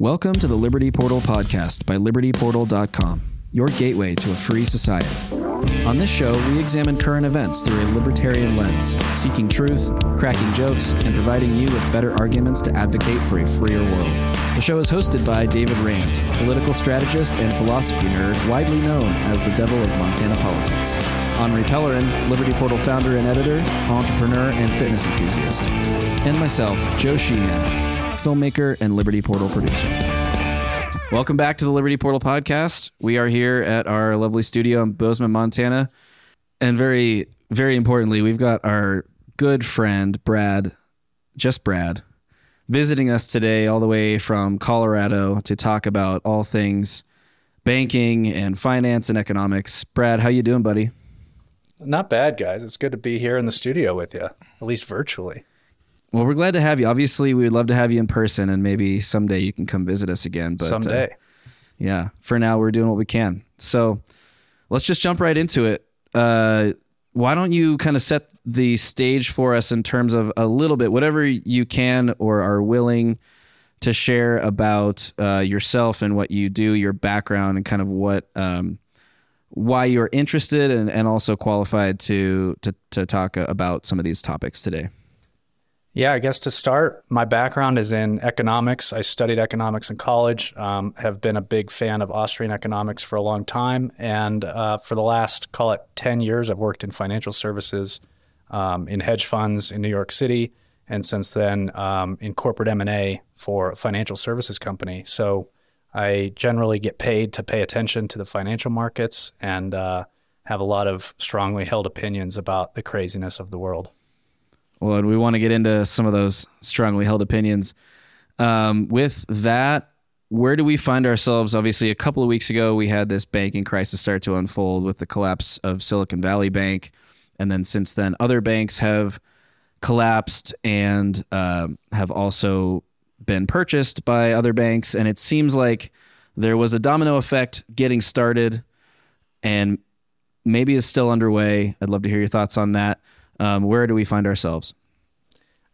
Welcome to the Liberty Portal podcast by libertyportal.com, your gateway to a free society. On this show, we examine current events through a libertarian lens, seeking truth, cracking jokes, and providing you with better arguments to advocate for a freer world. The show is hosted by David Rand, political strategist and philosophy nerd widely known as the devil of Montana politics. Henri Pellerin, Liberty Portal founder and editor, entrepreneur, and fitness enthusiast. And myself, Joe Sheehan, filmmaker and Liberty Portal producer. Welcome back to the Liberty Portal podcast. We are here at our lovely studio in Bozeman, Montana. And very, very importantly, we've got our good friend, Brad, just Brad, visiting us today all the way from Colorado to talk about all things banking and finance and economics. Brad, how you doing, buddy? Not bad, guys. It's good to be here in the studio with you, at least virtually. Well, we're glad to have you. Obviously, we would love to have you in person, and maybe someday you can come visit us again. But someday, uh, yeah. For now, we're doing what we can. So let's just jump right into it. Uh, why don't you kind of set the stage for us in terms of a little bit, whatever you can or are willing to share about uh, yourself and what you do, your background, and kind of what um, why you're interested and, and also qualified to to to talk about some of these topics today. Yeah, I guess to start, my background is in economics. I studied economics in college, um, have been a big fan of Austrian economics for a long time. And uh, for the last, call it 10 years, I've worked in financial services, um, in hedge funds in New York City, and since then um, in corporate M&A for a financial services company. So I generally get paid to pay attention to the financial markets and uh, have a lot of strongly held opinions about the craziness of the world. Well, and we want to get into some of those strongly held opinions. Um, with that, where do we find ourselves? Obviously, a couple of weeks ago, we had this banking crisis start to unfold with the collapse of Silicon Valley Bank. And then since then, other banks have collapsed and uh, have also been purchased by other banks. And it seems like there was a domino effect getting started and maybe is still underway. I'd love to hear your thoughts on that. Um, where do we find ourselves?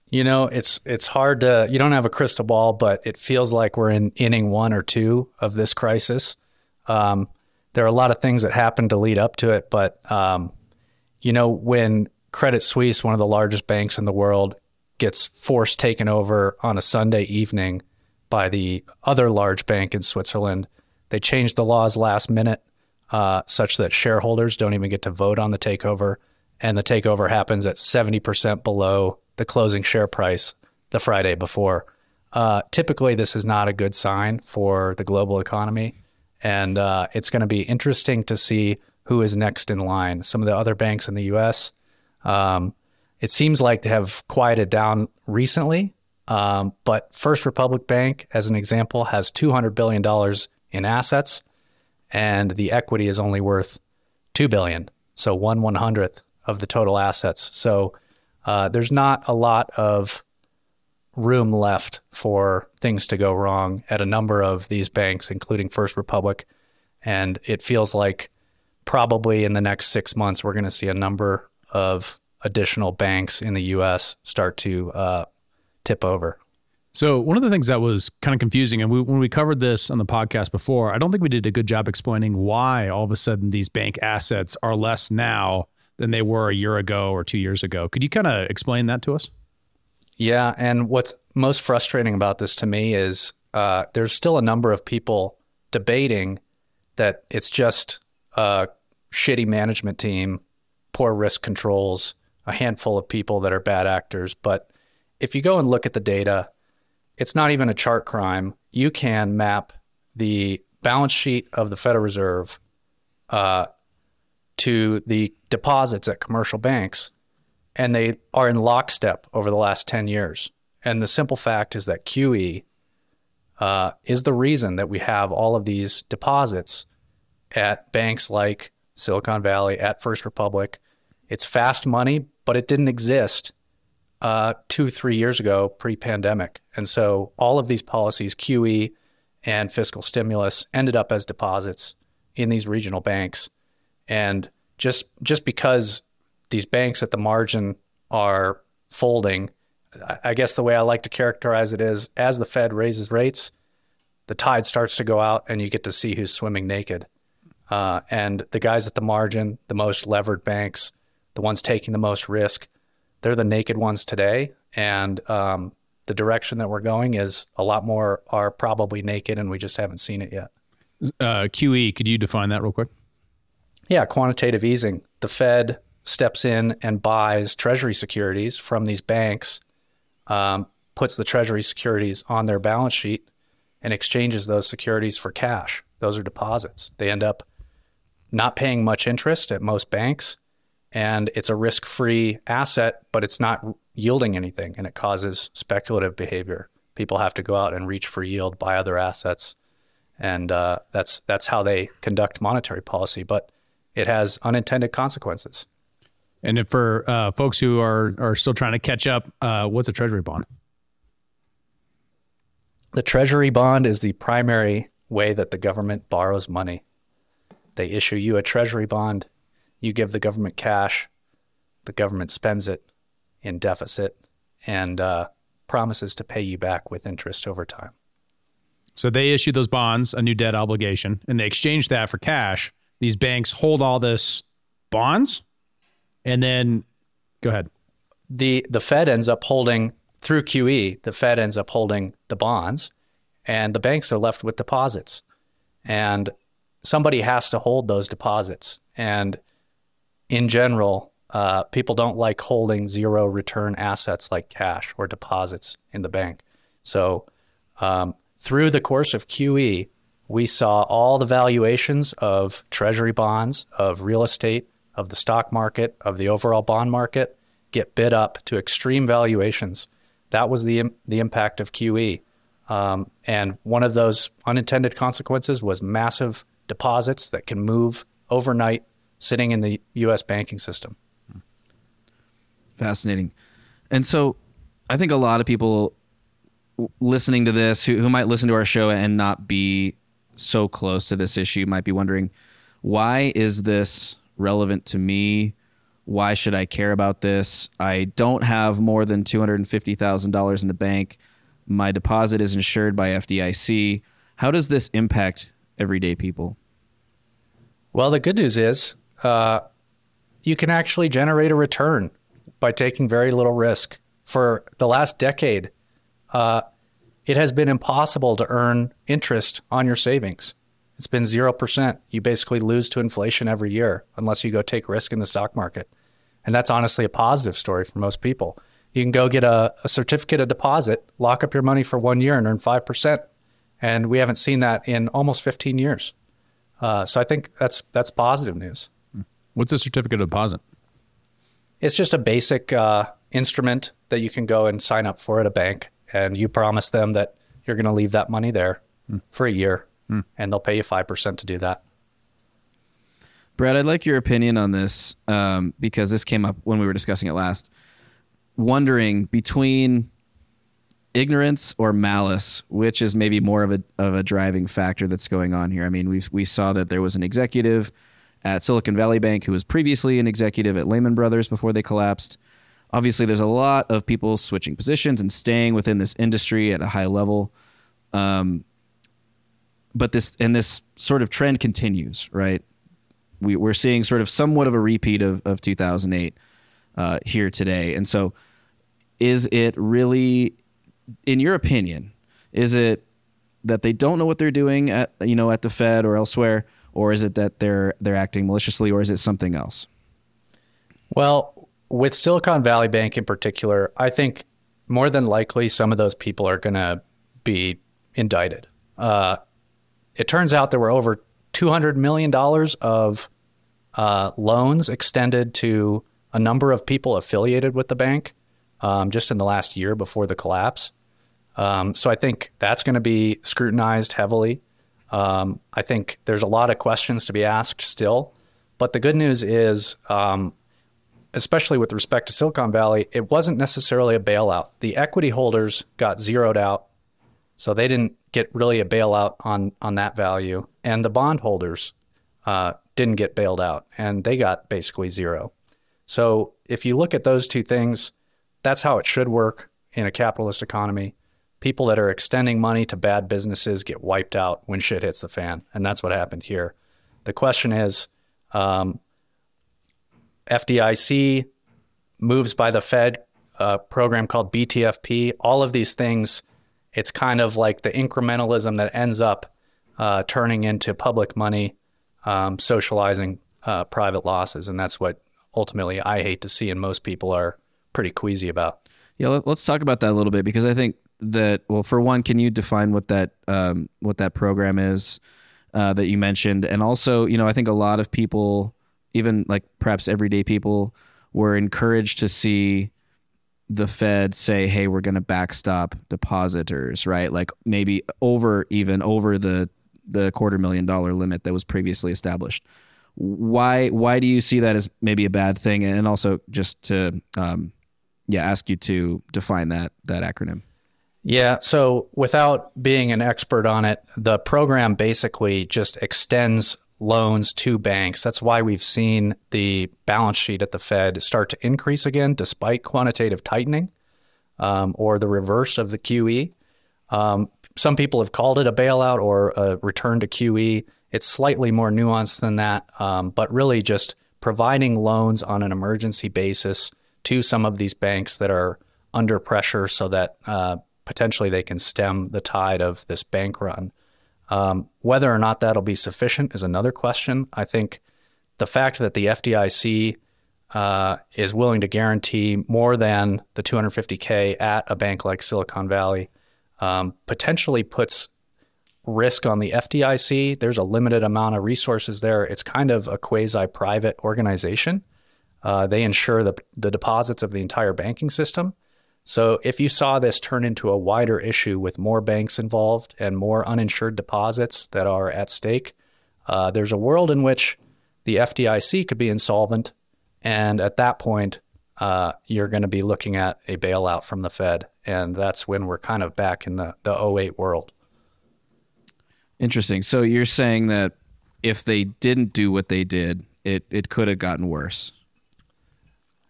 You know, it's it's hard to you don't have a crystal ball, but it feels like we're in inning one or two of this crisis. Um, there are a lot of things that happened to lead up to it, but um, you know, when Credit Suisse, one of the largest banks in the world, gets forced taken over on a Sunday evening by the other large bank in Switzerland, they change the laws last minute uh, such that shareholders don't even get to vote on the takeover and the takeover happens at 70% below the closing share price the Friday before. Uh, typically, this is not a good sign for the global economy. And uh, it's going to be interesting to see who is next in line. Some of the other banks in the US, um, it seems like they have quieted down recently. Um, but First Republic Bank, as an example, has $200 billion in assets, and the equity is only worth 2 billion. So one one hundredth of the total assets. So uh, there's not a lot of room left for things to go wrong at a number of these banks, including First Republic. And it feels like probably in the next six months, we're going to see a number of additional banks in the U.S. start to uh, tip over. So one of the things that was kind of confusing, and we, when we covered this on the podcast before, I don't think we did a good job explaining why all of a sudden these bank assets are less now than they were a year ago or two years ago. Could you kind of explain that to us? Yeah, and what's most frustrating about this to me is uh, there's still a number of people debating that it's just a shitty management team, poor risk controls, a handful of people that are bad actors. But if you go and look at the data, it's not even a chart crime. You can map the balance sheet of the Federal Reserve uh, to the deposits at commercial banks, and they are in lockstep over the last 10 years. And the simple fact is that QE uh, is the reason that we have all of these deposits at banks like Silicon Valley, at First Republic. It's fast money, but it didn't exist uh, two, three years ago pre pandemic. And so all of these policies, QE and fiscal stimulus, ended up as deposits in these regional banks. And just just because these banks at the margin are folding, I guess the way I like to characterize it is as the Fed raises rates, the tide starts to go out and you get to see who's swimming naked. Uh, and the guys at the margin, the most levered banks, the ones taking the most risk, they're the naked ones today. And um, the direction that we're going is a lot more are probably naked, and we just haven't seen it yet. Uh, QE, could you define that real quick? Yeah, quantitative easing. The Fed steps in and buys treasury securities from these banks, um, puts the treasury securities on their balance sheet, and exchanges those securities for cash. Those are deposits. They end up not paying much interest at most banks, and it's a risk free asset, but it's not yielding anything, and it causes speculative behavior. People have to go out and reach for yield, buy other assets, and uh, that's that's how they conduct monetary policy. But it has unintended consequences. And if for uh, folks who are are still trying to catch up, uh, what's a treasury bond? The treasury bond is the primary way that the government borrows money. They issue you a treasury bond, you give the government cash, the government spends it in deficit and uh, promises to pay you back with interest over time. So they issue those bonds, a new debt obligation, and they exchange that for cash. These banks hold all this bonds, and then go ahead. The the Fed ends up holding through QE. The Fed ends up holding the bonds, and the banks are left with deposits. And somebody has to hold those deposits. And in general, uh, people don't like holding zero return assets like cash or deposits in the bank. So, um, through the course of QE, we saw all the valuations of treasury bonds, of real estate, of the stock market, of the overall bond market get bid up to extreme valuations. That was the, the impact of QE. Um, and one of those unintended consequences was massive deposits that can move overnight sitting in the US banking system. Fascinating. And so I think a lot of people listening to this who, who might listen to our show and not be so close to this issue might be wondering why is this relevant to me? Why should I care about this? I don't have more than $250,000 in the bank. My deposit is insured by FDIC. How does this impact everyday people? Well, the good news is uh, you can actually generate a return by taking very little risk. For the last decade, uh, it has been impossible to earn interest on your savings. It's been 0%. You basically lose to inflation every year unless you go take risk in the stock market. And that's honestly a positive story for most people. You can go get a, a certificate of deposit, lock up your money for one year, and earn 5%. And we haven't seen that in almost 15 years. Uh, so I think that's that's positive news. What's a certificate of deposit? It's just a basic uh, instrument that you can go and sign up for at a bank, and you promise them that you're going to leave that money there mm. for a year, mm. and they'll pay you five percent to do that. Brad, I'd like your opinion on this um, because this came up when we were discussing it last. Wondering between ignorance or malice, which is maybe more of a of a driving factor that's going on here. I mean, we we saw that there was an executive at Silicon Valley Bank who was previously an executive at Lehman Brothers before they collapsed. Obviously, there's a lot of people switching positions and staying within this industry at a high level. Um, but this and this sort of trend continues, right? We, we're seeing sort of somewhat of a repeat of, of 2008 uh, here today. And so, is it really in your opinion, is it that they don't know what they're doing at you know at the Fed or elsewhere, or is it that they're they're acting maliciously, or is it something else? Well, with Silicon Valley Bank in particular, I think more than likely some of those people are going to be indicted. Uh, it turns out there were over two hundred million dollars of uh, loans extended to a number of people affiliated with the bank um, just in the last year before the collapse. Um, so I think that's going to be scrutinized heavily. Um, I think there's a lot of questions to be asked still. But the good news is, um, especially with respect to Silicon Valley, it wasn't necessarily a bailout. The equity holders got zeroed out, so they didn't get really a bailout on on that value, and the bondholders uh, didn't get bailed out, and they got basically zero. So if you look at those two things, that's how it should work in a capitalist economy. people that are extending money to bad businesses get wiped out when shit hits the fan. And that's what happened here. The question is um, FDIC moves by the Fed, a program called BTFP, all of these things, it's kind of like the incrementalism that ends up uh, turning into public money, um, socializing uh, private losses. And that's what ultimately I hate to see, and most people are pretty queasy about. Yeah, let, us talk about that a little bit because I think that well, for one, can you define what that um, what that program is uh, that you mentioned, and also, you know, I think a lot of people, even like perhaps everyday people, were encouraged to see the Fed say, "Hey, we're going to backstop depositors," right? Like maybe over even over the the quarter million dollar limit that was previously established. Why why do you see that as maybe a bad thing? And also just to um, yeah, ask you to define that that acronym. Yeah. So without being an expert on it, the program basically just extends loans to banks. That's why we've seen the balance sheet at the Fed start to increase again, despite quantitative tightening um, or the reverse of the QE. Um, some people have called it a bailout or a return to QE. It's slightly more nuanced than that, um, but really just providing loans on an emergency basis to some of these banks that are under pressure so that uh, potentially they can stem the tide of this bank run. Um, whether or not that'll be sufficient is another question. I think the fact that the FDIC uh, is willing to guarantee more than the 250k at a bank like Silicon Valley um, potentially puts risk on the FDIC. There's a limited amount of resources there. It's kind of a quasi-private organization. Uh, they insure the, the deposits of the entire banking system. So if you saw this turn into a wider issue with more banks involved and more uninsured deposits that are at stake, uh, there's a world in which the FDIC could be insolvent. And at that point, uh, you're going to be looking at a bailout from the Fed. And that's when we're kind of back in the, the 08 world. Interesting. So you're saying that if they didn't do what they did, it, it could have gotten worse.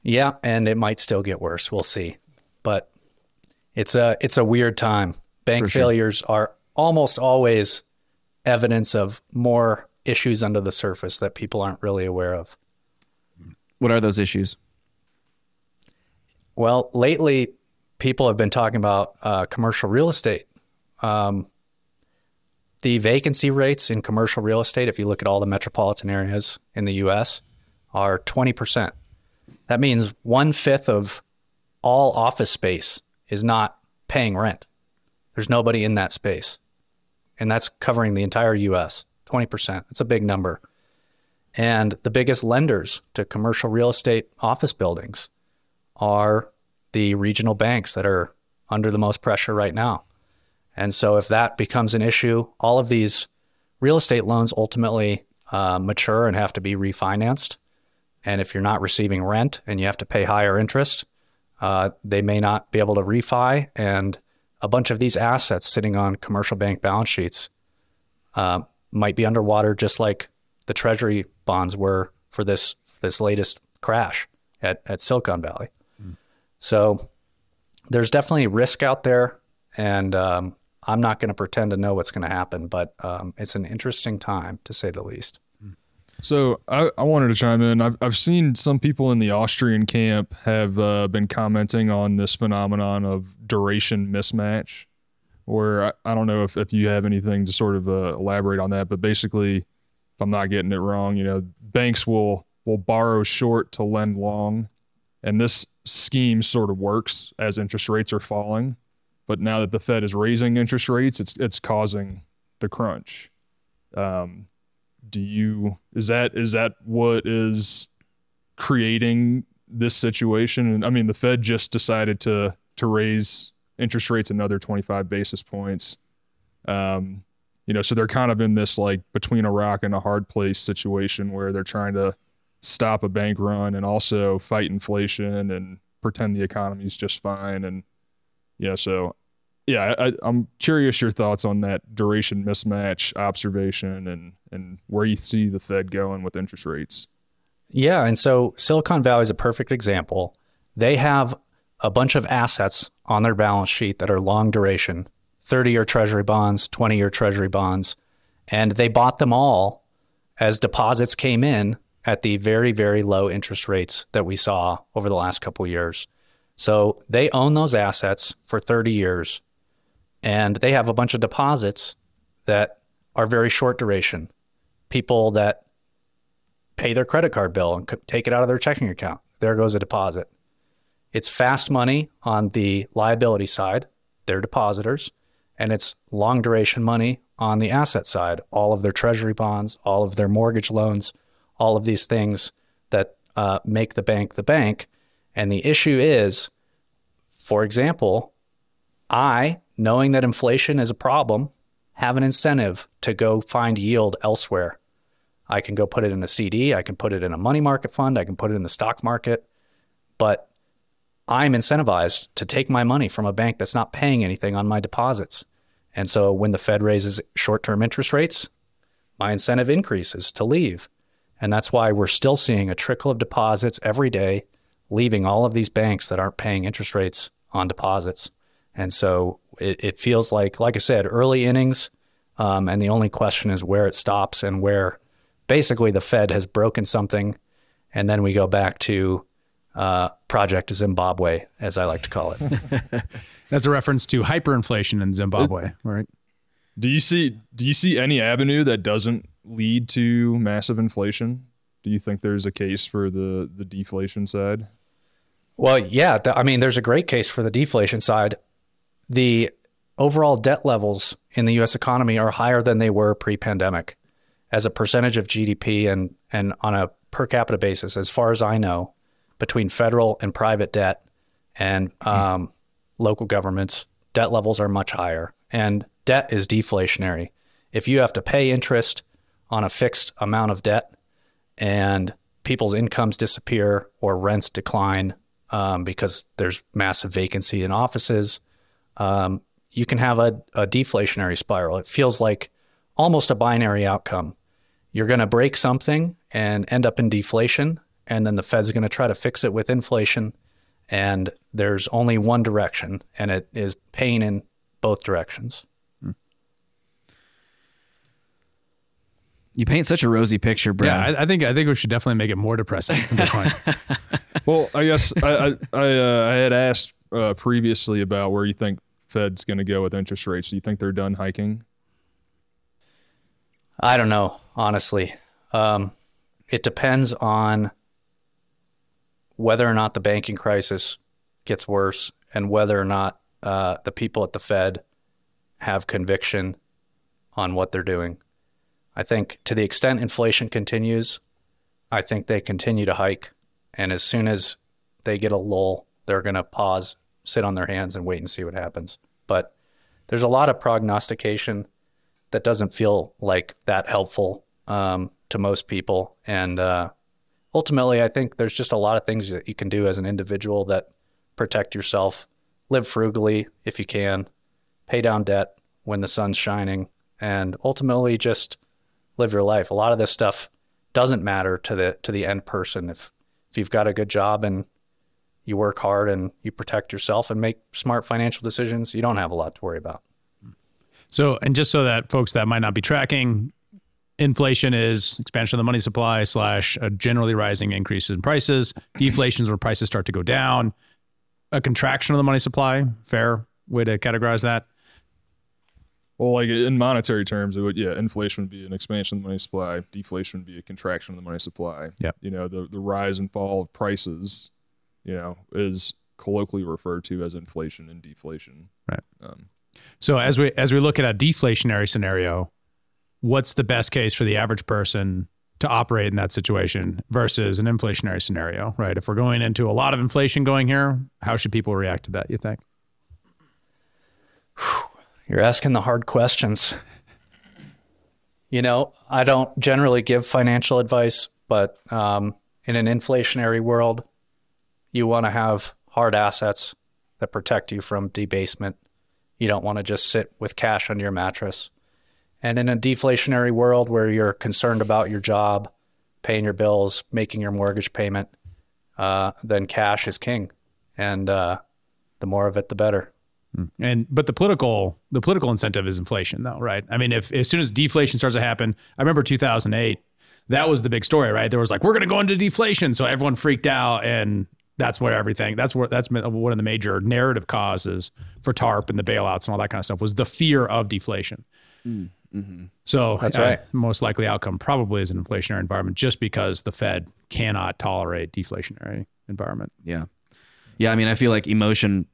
Yeah, and it might still get worse. We'll see but it's a it's a weird time. Bank sure. failures are almost always evidence of more issues under the surface that people aren't really aware of. What are those issues? Well, lately, people have been talking about uh, commercial real estate. Um, the vacancy rates in commercial real estate, if you look at all the metropolitan areas in the U.S., are 20%. That means one fifth of all office space is not paying rent. There's nobody in that space. And that's covering the entire US, 20%. It's a big number. And the biggest lenders to commercial real estate office buildings are the regional banks that are under the most pressure right now. And so, if that becomes an issue, all of these real estate loans ultimately uh, mature and have to be refinanced. And if you're not receiving rent and you have to pay higher interest, uh, they may not be able to refi, and a bunch of these assets sitting on commercial bank balance sheets uh, might be underwater, just like the Treasury bonds were for this this latest crash at at Silicon Valley. Mm. So there's definitely risk out there, and um, I'm not going to pretend to know what's going to happen, but um, it's an interesting time to say the least. So I, I wanted to chime in. I've, I've seen some people in the Austrian camp have uh, been commenting on this phenomenon of duration mismatch, where I, I don't know if, if you have anything to sort of uh, elaborate on that, but basically, if I'm not getting it wrong, you know, banks will will borrow short to lend long, and this scheme sort of works as interest rates are falling. But now that the Fed is raising interest rates, it's it's causing the crunch. Um, do you is that is that what is creating this situation? And i mean the fed just decided to to raise interest rates another 25 basis points. Um you know so they're kind of in this like between a rock and a hard place situation where they're trying to stop a bank run and also fight inflation and pretend the economy is just fine and yeah so yeah, I, am curious your thoughts on that duration mismatch observation and and where you see the Fed going with interest rates. Yeah, and so Silicon Valley is a perfect example. They have a bunch of assets on their balance sheet that are long duration 30 year treasury bonds, 20 year treasury bonds, and they bought them all as deposits came in at the very, very low interest rates that we saw over the last couple years. So they own those assets for 30 years and they have a bunch of deposits that are very short duration. People that pay their credit card bill and take it out of their checking account. There goes a deposit. It's fast money on the liability side, they're depositors, and it's long duration money on the asset side, all of their treasury bonds, all of their mortgage loans, all of these things that uh, make the bank the bank. And the issue is, for example, I, knowing that inflation is a problem, have an incentive to go find yield elsewhere. I can go put it in a CD, I can put it in a money market fund, I can put it in the stock market, but I'm incentivized to take my money from a bank that's not paying anything on my deposits. And so when the Fed raises short term interest rates, my incentive increases to leave. And that's why we're still seeing a trickle of deposits every day, leaving all of these banks that aren't paying interest rates on deposits. And so it, it feels like, like I said, early innings. Um, and the only question is where it stops and where basically the Fed has broken something. And then we go back to uh, Project Zimbabwe, as I like to call it. That's a reference to hyperinflation in Zimbabwe, right? Do you see do you see any avenue that doesn't lead to massive inflation? Do you think there's a case for the the deflation side? Well, yeah, th- I mean, there's a great case for the deflation side. The overall debt levels in the U.S. economy are higher than they were pre-pandemic, as a percentage of GDP and and on a per capita basis. As far as I know, between federal and private debt and um, local governments, debt levels are much higher, and debt is deflationary. If you have to pay interest on a fixed amount of debt and people's incomes disappear or rents decline um, because there's massive vacancy in offices, um, you can have a, a deflationary spiral. It feels like almost a binary outcome. You're going to break something and end up in deflation, and then the Fed's going to try to fix it with inflation. And there's only one direction, and it is pain in both directions. You paint such a rosy picture, Brad. Yeah, I, I think I think we should definitely make it more depressing at this point. Well, I guess I I, I, uh, I had asked uh, previously about where you think Fed's going to go with interest rates. Do you think they're done hiking? I don't know, honestly. Um, it depends on whether or not the banking crisis gets worse and whether or not uh, the people at the Fed have conviction on what they're doing. I think to the extent inflation continues, I think they continue to hike. And as soon as they get a lull, they're going to pause, sit on their hands, and wait and see what happens. But there's a lot of prognostication that doesn't feel like that helpful um, to most people. And uh, ultimately, I think there's just a lot of things that you can do as an individual that protect yourself. Live frugally if you can, pay down debt when the sun's shining, and ultimately just live your life. A lot of this stuff doesn't matter to the to the end person if if you've got a good job and you work hard and you protect yourself and make smart financial decisions, you don't have a lot to worry about. So, and just so that folks that might not be tracking, inflation is expansion of the money supply slash a generally rising increase in prices. Deflation is where prices start to go down. A contraction of the money supply, fair way to categorize that. Well, like in monetary terms, it would yeah, inflation would be an expansion of the money supply. Deflation would be a contraction of the money supply. Yeah. You know, the the rise and fall of prices, you know, is colloquially referred to as inflation and deflation. Right. So as we as we look at a deflationary scenario, what's the best case for the average person to operate in that situation versus an inflationary scenario, right? If we're going into a lot of inflation going here, how should people react to that, you think? You're asking the hard questions. You know, I don't generally give financial advice, but um, in an inflationary world, you want to have hard assets that protect you from debasement. You don't want to just sit with cash under your mattress. And in a deflationary world where you're concerned about your job, paying your bills, making your mortgage payment, uh, then cash is king. And uh, the more of it, the better. And but the political the political incentive is inflation though, right? I mean, if as soon as deflation starts to happen, I remember 2008, that was the big story, right? There was like we're going to go into deflation, so everyone freaked out and that's where everything that's where that's one of the major narrative causes for TARP and the bailouts and all that kind of stuff was the fear of deflation. Mm-hmm. So that's uh, right. Most likely outcome probably is an inflationary environment, just because the Fed cannot tolerate deflationary environment. Yeah, yeah. I mean, I feel like emotion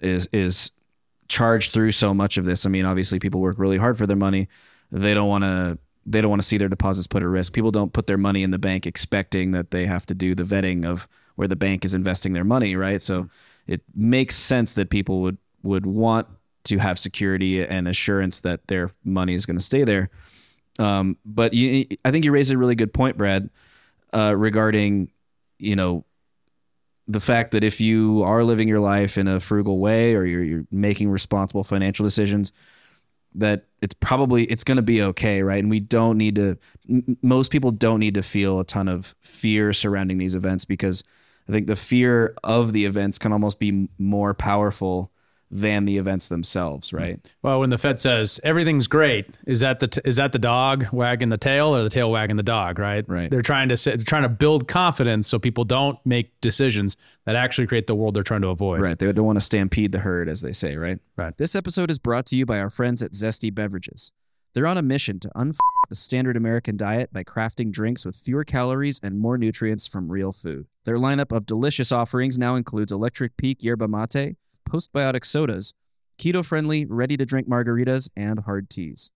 is is charged through so much of this. I mean, obviously people work really hard for their money. They don't want to they don't want to see their deposits put at risk. People don't put their money in the bank expecting that they have to do the vetting of where the bank is investing their money, right? So it makes sense that people would would want to have security and assurance that their money is going to stay there. Um, but you, I think you raised a really good point, Brad, uh, regarding you know the fact that if you are living your life in a frugal way or you're, you're making responsible financial decisions that it's probably it's going to be okay right and we don't need to m- most people don't need to feel a ton of fear surrounding these events because i think the fear of the events can almost be more powerful than the events themselves, mm. right? Well, when the Fed says everything's great, is that the t- is that the dog wagging the tail or the tail wagging the dog, right? Right. They're trying to say, they're trying to build confidence so people don't make decisions that actually create the world they're trying to avoid. Right. They don't want to stampede the herd, as they say, right? Right. This episode is brought to you by our friends at Zesty Beverages. They're on a mission to unf the standard American diet by crafting drinks with fewer calories and more nutrients from real food. Their lineup of delicious offerings now includes Electric Peak Yerba Mate postbiotic sodas, keto friendly, ready to drink margaritas, and hard teas.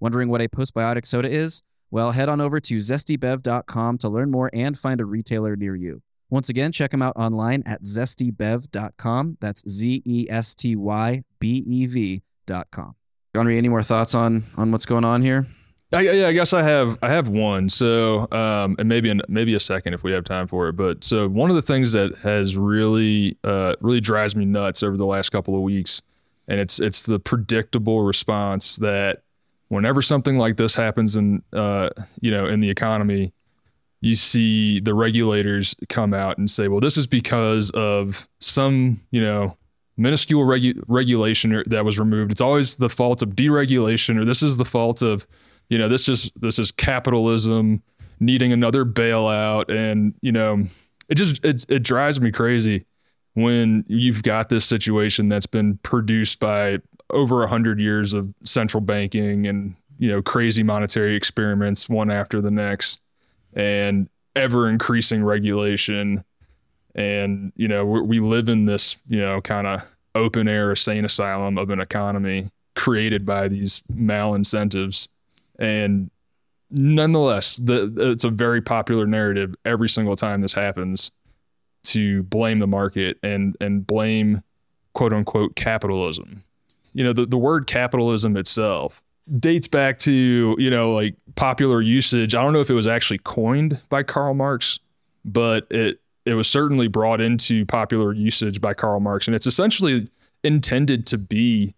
Wondering what a postbiotic soda is? Well, head on over to zestybev.com to learn more and find a retailer near you. Once again, check them out online at zestybev.com. That's Z E S T Y B E V.com. Henri, any more thoughts on on what's going on here? I, yeah, I guess I have I have one. So, um, and maybe an, maybe a second if we have time for it. But so one of the things that has really uh, really drives me nuts over the last couple of weeks, and it's it's the predictable response that whenever something like this happens in uh, you know in the economy, you see the regulators come out and say, well, this is because of some you know minuscule regu- regulation that was removed. It's always the fault of deregulation, or this is the fault of you know this is this is capitalism needing another bailout and you know it just it, it drives me crazy when you've got this situation that's been produced by over a hundred years of central banking and you know crazy monetary experiments one after the next and ever increasing regulation and you know we live in this you know kind of open air insane asylum of an economy created by these mal incentives and nonetheless, the, it's a very popular narrative every single time this happens to blame the market and and blame quote unquote capitalism. You know, the, the word capitalism itself dates back to, you know, like popular usage. I don't know if it was actually coined by Karl Marx, but it it was certainly brought into popular usage by Karl Marx and it's essentially intended to be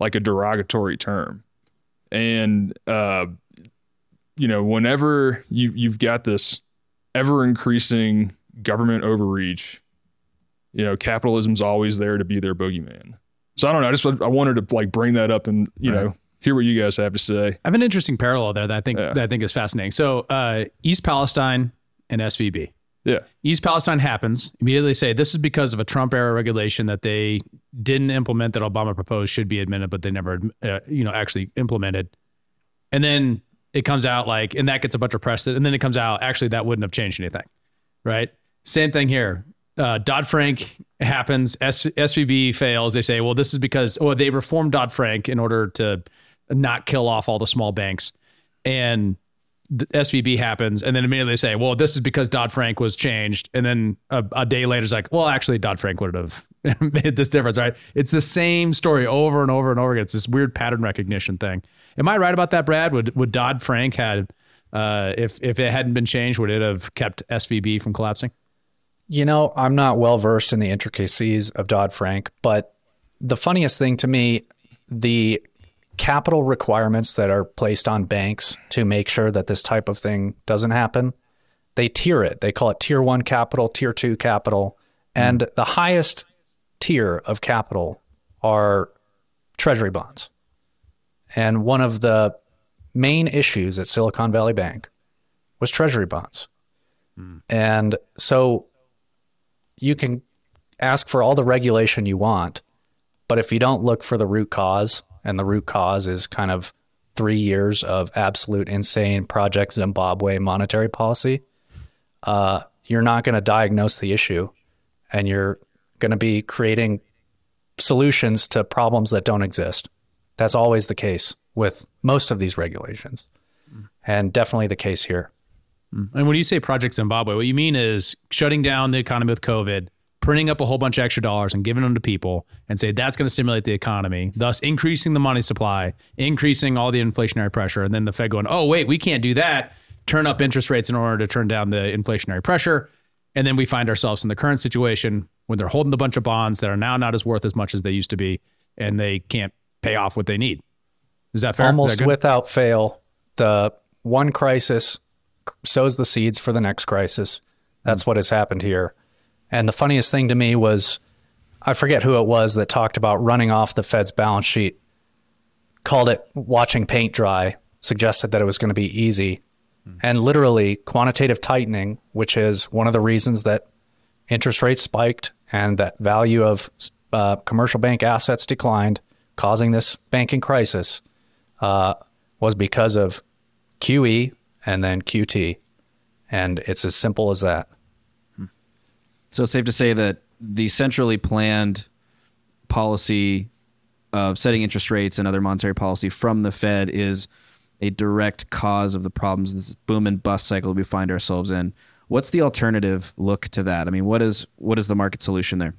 like a derogatory term. And uh, you know whenever you you've got this ever increasing government overreach you know capitalism's always there to be their boogeyman. So i don't know i just i wanted to like bring that up and you right. know hear what you guys have to say. I have an interesting parallel there that i think yeah. that i think is fascinating. So uh, east palestine and svb yeah. East Palestine happens. Immediately say this is because of a Trump era regulation that they didn't implement that Obama proposed should be admitted, but they never, uh, you know, actually implemented. And then it comes out like, and that gets a bunch of press. And then it comes out actually that wouldn't have changed anything, right? Same thing here. Uh, Dodd Frank happens. S- SVB fails. They say, well, this is because well they reformed Dodd Frank in order to not kill off all the small banks, and the SVB happens, and then immediately they say, "Well, this is because Dodd Frank was changed," and then a, a day later, it's like, "Well, actually, Dodd Frank would have made this difference." Right? It's the same story over and over and over again. It's this weird pattern recognition thing. Am I right about that, Brad? Would would Dodd Frank had uh, if if it hadn't been changed, would it have kept SVB from collapsing? You know, I'm not well versed in the intricacies of Dodd Frank, but the funniest thing to me, the capital requirements that are placed on banks to make sure that this type of thing doesn't happen, they tier it. They call it tier one capital, tier two capital. And mm. the highest tier of capital are treasury bonds. And one of the main issues at Silicon Valley Bank was treasury bonds. Mm. And so you can ask for all the regulation you want, but if you don't look for the root cause, and the root cause is kind of three years of absolute insane Project Zimbabwe monetary policy, uh, you're not going to diagnose the issue and you're going to be creating solutions to problems that don't exist. That's always the case with most of these regulations, and definitely the case here. And when you say Project Zimbabwe, what you mean is shutting down the economy with COVID, printing up a whole bunch of extra dollars and giving them to people and say that's going to stimulate the economy, thus increasing the money supply, increasing all the inflationary pressure. And then the Fed going, oh, wait, we can't do that. Turn up interest rates in order to turn down the inflationary pressure. And then we find ourselves in the current situation when they're holding a bunch of bonds that are now not as worth as much as they used to be and they can't pay off what they need. Is that fair? Almost that without fail, the one crisis sows the seeds for the next crisis. That's mm-hmm. what has happened here. And the funniest thing to me was I forget who it was that talked about running off the Fed's balance sheet, called it watching paint dry, suggested that it was going to be easy. Mm-hmm. And literally, quantitative tightening, which is one of the reasons that interest rates spiked and that value of uh, commercial bank assets declined, causing this banking crisis, uh, was because of QE and then QT. And it's as simple as that. So it's safe to say that the centrally planned policy of setting interest rates and other monetary policy from the Fed is a direct cause of the problems, this boom and bust cycle we find ourselves in. What's the alternative look to that? I mean, what is what is the market solution there?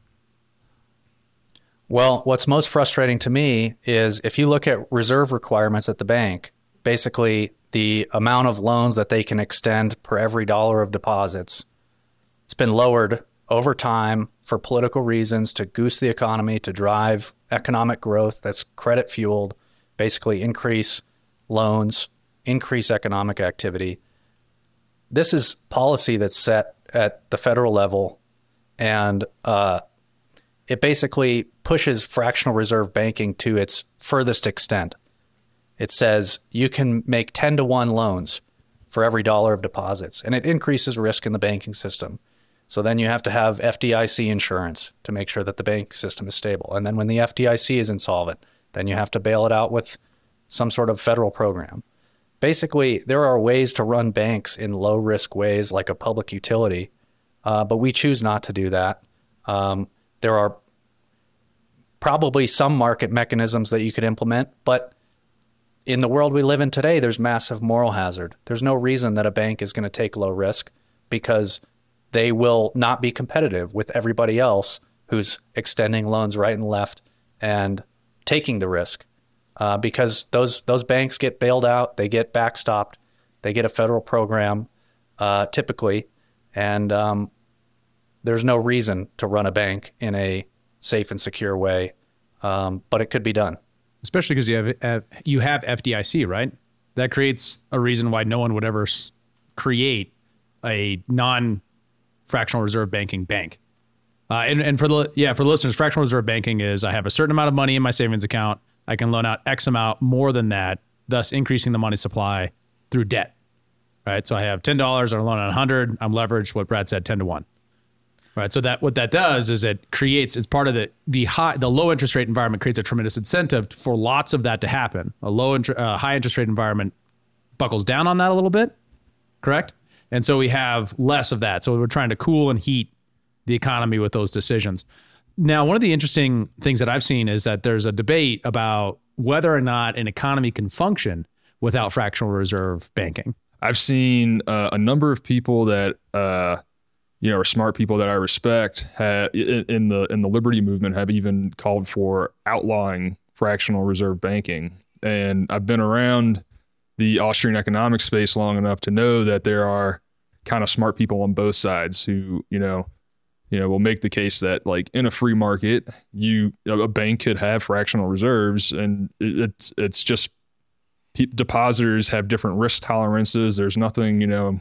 Well, what's most frustrating to me is if you look at reserve requirements at the bank, basically the amount of loans that they can extend per every dollar of deposits, it's been lowered over time for political reasons to goose the economy, to drive economic growth that's credit fueled, basically increase loans, increase economic activity. This is policy that's set at the federal level, and uh, it basically pushes fractional reserve banking to its furthest extent. It says you can make 10 to 1 loans for every dollar of deposits, and it increases risk in the banking system. So then you have to have FDIC insurance to make sure that the bank system is stable. And then when the FDIC is insolvent, then you have to bail it out with some sort of federal program. Basically, there are ways to run banks in low risk ways like a public utility, uh, but we choose not to do that. Um, there are probably some market mechanisms that you could implement, but in the world we live in today, there's massive moral hazard. There's no reason that a bank is going to take low risk because they will not be competitive with everybody else who's extending loans right and left and taking the risk. Uh, because those those banks get bailed out, they get backstopped, they get a federal program uh, typically, and um, there's no reason to run a bank in a safe and secure way, um, but it could be done. Especially because you have you have FDIC, right? That creates a reason why no one would ever create a non fractional reserve banking bank. Uh, and, and for the yeah for the listeners, fractional reserve banking is I have a certain amount of money in my savings account. I can loan out X amount more than that, thus increasing the money supply through debt. Right. So I have ten dollars, I loan out hundred. I'm leveraged. What Brad said, ten to one. Right. So that what that does is it creates it's part of the the high the low interest rate environment creates a tremendous incentive for lots of that to happen. A low uh, high interest rate environment buckles down on that a little bit. Correct. And so we have less of that. So we're trying to cool and heat the economy with those decisions. Now, one of the interesting things that I've seen is that there's a debate about whether or not an economy can function without fractional reserve banking. I've seen uh, a number of people that uh, you know are smart people that I respect have, in the in the liberty movement have even called for outlawing fractional reserve banking. And I've been around the Austrian economic space long enough to know that there are kind of smart people on both sides who, you know, you know, will make the case that like in a free market, you a bank could have fractional reserves, and it's it's just depositors have different risk tolerances. There's nothing, you know,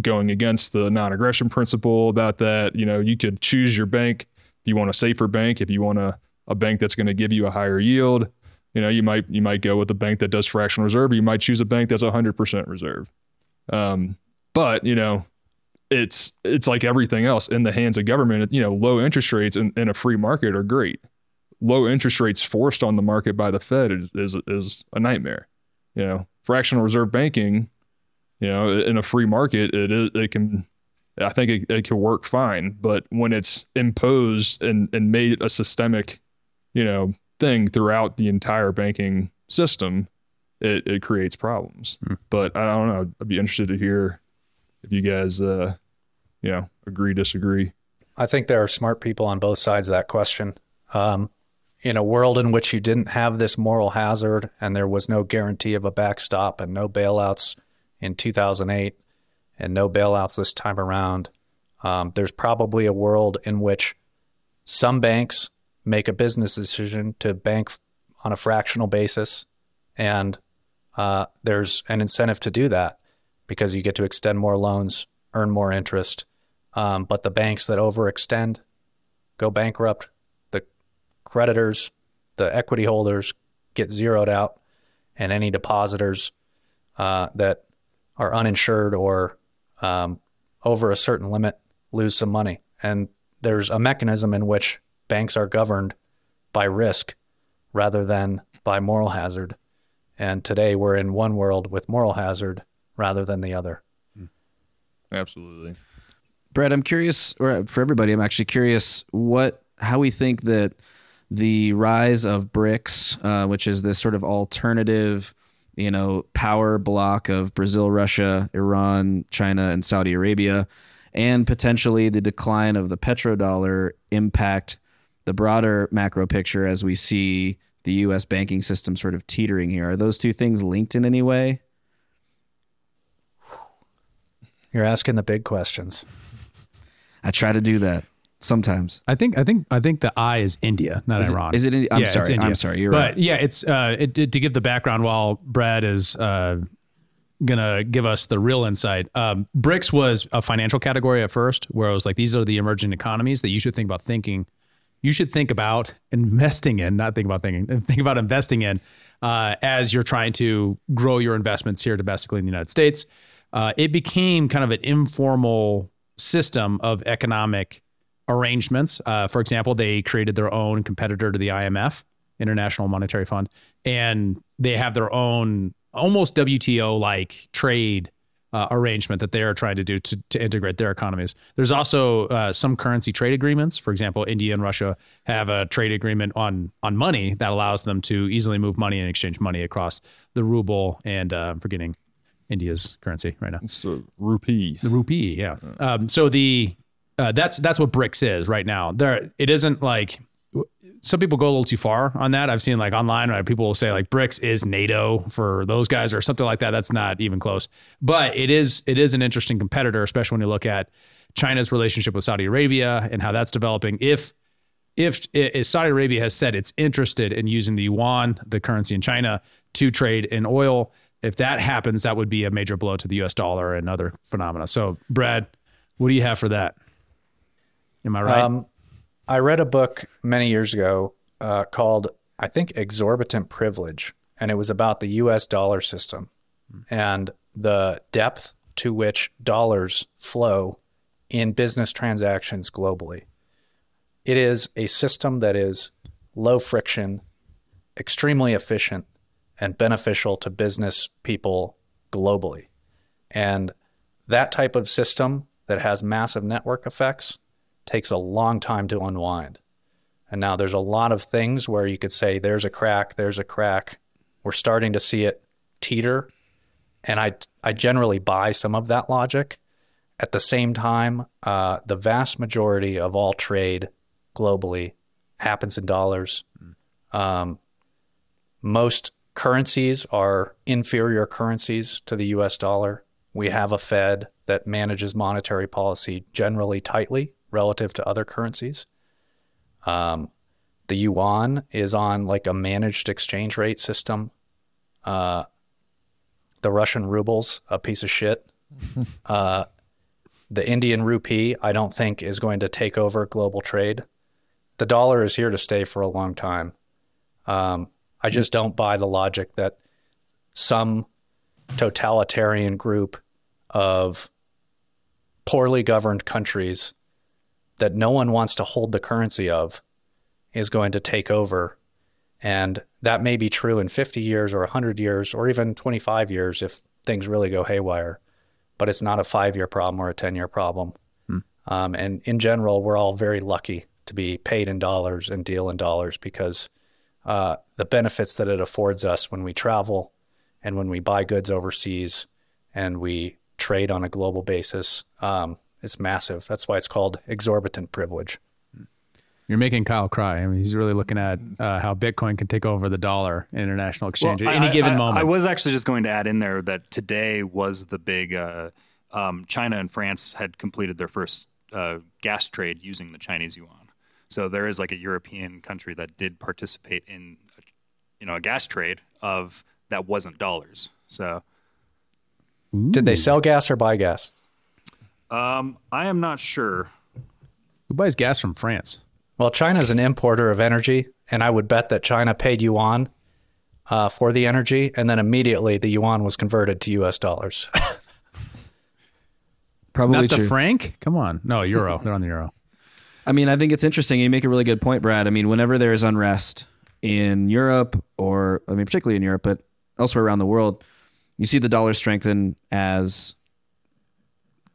going against the non-aggression principle about that. You know, you could choose your bank if you want a safer bank, if you want a, a bank that's going to give you a higher yield, you know, you might you might go with a bank that does fractional reserve, or you might choose a bank that's 100% reserve. Um, but you know, it's it's like everything else in the hands of government. You know, low interest rates in, in a free market are great. Low interest rates forced on the market by the Fed is is, is a nightmare. You know, fractional reserve banking, you know, in a free market, it is it can. I think it, it can work fine, but when it's imposed and, and made a systemic, you know, thing throughout the entire banking system, it, it creates problems. Hmm. But I don't know. I'd be interested to hear if you guys, uh, you know, agree, disagree. I think there are smart people on both sides of that question. Um, in a world in which you didn't have this moral hazard and there was no guarantee of a backstop and no bailouts in 2008 and no bailouts this time around, um, there's probably a world in which some banks make a business decision to bank on a fractional basis, and uh, there's an incentive to do that because you get to extend more loans, earn more interest. Um, but the banks that overextend go bankrupt. The creditors, the equity holders get zeroed out, and any depositors uh, that are uninsured or um, over a certain limit lose some money. And there's a mechanism in which banks are governed by risk rather than by moral hazard. And today we're in one world with moral hazard rather than the other. Absolutely. Brett, I'm curious, or for everybody, I'm actually curious what how we think that the rise of BRICS, uh, which is this sort of alternative, you know, power bloc of Brazil, Russia, Iran, China, and Saudi Arabia, and potentially the decline of the petrodollar impact the broader macro picture as we see the U.S. banking system sort of teetering here. Are those two things linked in any way? You're asking the big questions. I try to do that sometimes. I think I think I think the I is India, not Is it- Iran. is it Indi- I'm Yeah, sorry. India. I'm sorry. You're but right. yeah, it's uh, it, it- to give the background while Brad is uh, gonna give us the real insight. Um, BRICS was a financial category at first, where it was like these are the emerging economies that you should think about thinking. You should think about investing in, not think about thinking, think about investing in uh, as you're trying to grow your investments here domestically in the United States. Uh, it became kind of an informal system of economic arrangements. Uh, for example, they created their own competitor to the IMF, International Monetary Fund, and they have their own almost WTO like trade uh, arrangement that they are trying to do to, to integrate their economies. There's also uh, some currency trade agreements. For example, India and Russia have a trade agreement on on money that allows them to easily move money and exchange money across the ruble and uh, I'm forgetting India's currency right now. It's a rupee. The rupee, yeah. Um, so the uh, that's that's what BRICS is right now. There, it isn't like some people go a little too far on that. I've seen like online, right, people will say like BRICS is NATO for those guys or something like that. That's not even close. But it is it is an interesting competitor, especially when you look at China's relationship with Saudi Arabia and how that's developing. If if, if Saudi Arabia has said it's interested in using the yuan, the currency in China, to trade in oil, if that happens, that would be a major blow to the U.S. dollar and other phenomena. So, Brad, what do you have for that? Am I right? Um, I read a book many years ago uh, called, I think, Exorbitant Privilege, and it was about the US dollar system and the depth to which dollars flow in business transactions globally. It is a system that is low friction, extremely efficient, and beneficial to business people globally. And that type of system that has massive network effects takes a long time to unwind. And now there's a lot of things where you could say there's a crack, there's a crack. We're starting to see it teeter. And I, I generally buy some of that logic. At the same time, uh, the vast majority of all trade globally happens in dollars. Um, most currencies are inferior currencies to the US dollar. We have a Fed that manages monetary policy generally tightly relative to other currencies. Um, the yuan is on like a managed exchange rate system. Uh, the Russian ruble's a piece of shit. uh, the Indian rupee, I don't think, is going to take over global trade. the dollar is here to stay for a long time. Um, I just don't buy the logic that some totalitarian group of poorly governed countries that no one wants to hold the currency of is going to take over. And that may be true in 50 years or 100 years or even 25 years if things really go haywire. But it's not a five year problem or a 10 year problem. Hmm. Um, and in general, we're all very lucky to be paid in dollars and deal in dollars because uh, the benefits that it affords us when we travel and when we buy goods overseas and we trade on a global basis um, is massive. That's why it's called exorbitant privilege. You're making Kyle cry. I mean, he's really looking at uh, how Bitcoin can take over the dollar in international exchange well, at any I, given I, moment. I was actually just going to add in there that today was the big uh, um, China and France had completed their first uh, gas trade using the Chinese yuan. So there is like a European country that did participate in, you know, a gas trade of that wasn't dollars. So, Ooh. did they sell gas or buy gas? Um, I am not sure. Who buys gas from France? Well, China is an importer of energy, and I would bet that China paid yuan uh, for the energy, and then immediately the yuan was converted to U.S. dollars. Probably not the true. franc. Come on, no euro. They're on the euro. I mean, I think it's interesting. You make a really good point, Brad. I mean, whenever there is unrest in Europe, or I mean, particularly in Europe, but elsewhere around the world, you see the dollar strengthen as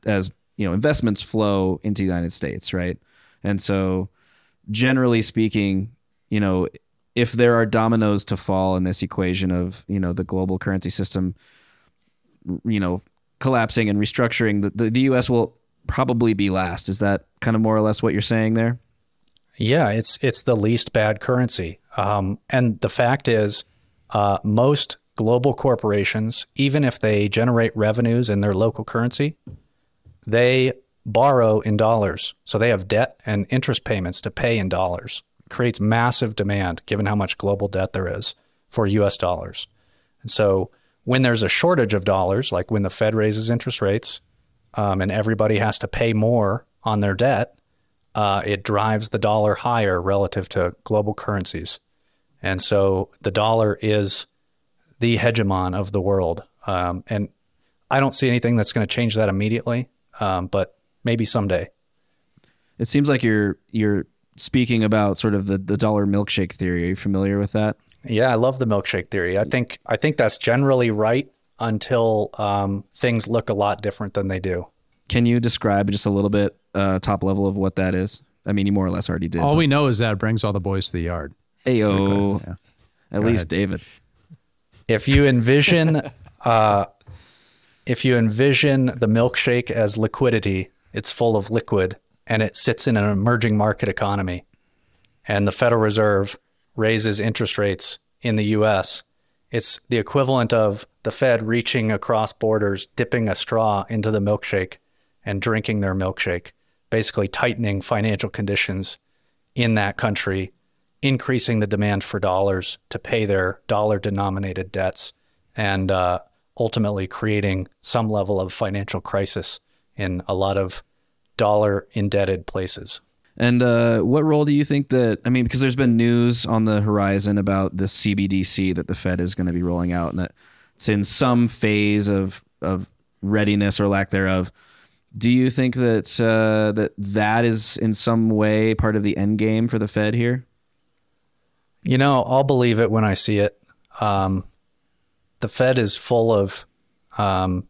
as you know investments flow into the United States, right? And so, generally speaking, you know, if there are dominoes to fall in this equation of you know the global currency system, you know, collapsing and restructuring, the, the, the U.S. will probably be last. Is that kind of more or less what you're saying there? Yeah, it's it's the least bad currency, um, and the fact is, uh, most global corporations, even if they generate revenues in their local currency, they borrow in dollars. So they have debt and interest payments to pay in dollars. It creates massive demand given how much global debt there is for US dollars. And so when there's a shortage of dollars, like when the Fed raises interest rates um, and everybody has to pay more on their debt, uh, it drives the dollar higher relative to global currencies. And so the dollar is the hegemon of the world. Um, and I don't see anything that's going to change that immediately um, but maybe someday. It seems like you're you're speaking about sort of the, the dollar milkshake theory. Are you familiar with that? Yeah, I love the milkshake theory. I think I think that's generally right until um, things look a lot different than they do. Can you describe just a little bit uh, top level of what that is? I mean, you more or less already did. All but. we know is that it brings all the boys to the yard. Ayo, yeah. at Go least ahead. David. If you envision uh, if you envision the milkshake as liquidity, it's full of liquid and it sits in an emerging market economy. And the Federal Reserve raises interest rates in the US. It's the equivalent of the Fed reaching across borders, dipping a straw into the milkshake and drinking their milkshake, basically tightening financial conditions in that country, increasing the demand for dollars to pay their dollar denominated debts. And uh, ultimately creating some level of financial crisis in a lot of dollar indebted places. And uh, what role do you think that? I mean, because there's been news on the horizon about this CBDC that the Fed is going to be rolling out, and it's in some phase of of readiness or lack thereof. Do you think that uh, that that is in some way part of the end game for the Fed here? You know, I'll believe it when I see it. Um, the Fed is full of um,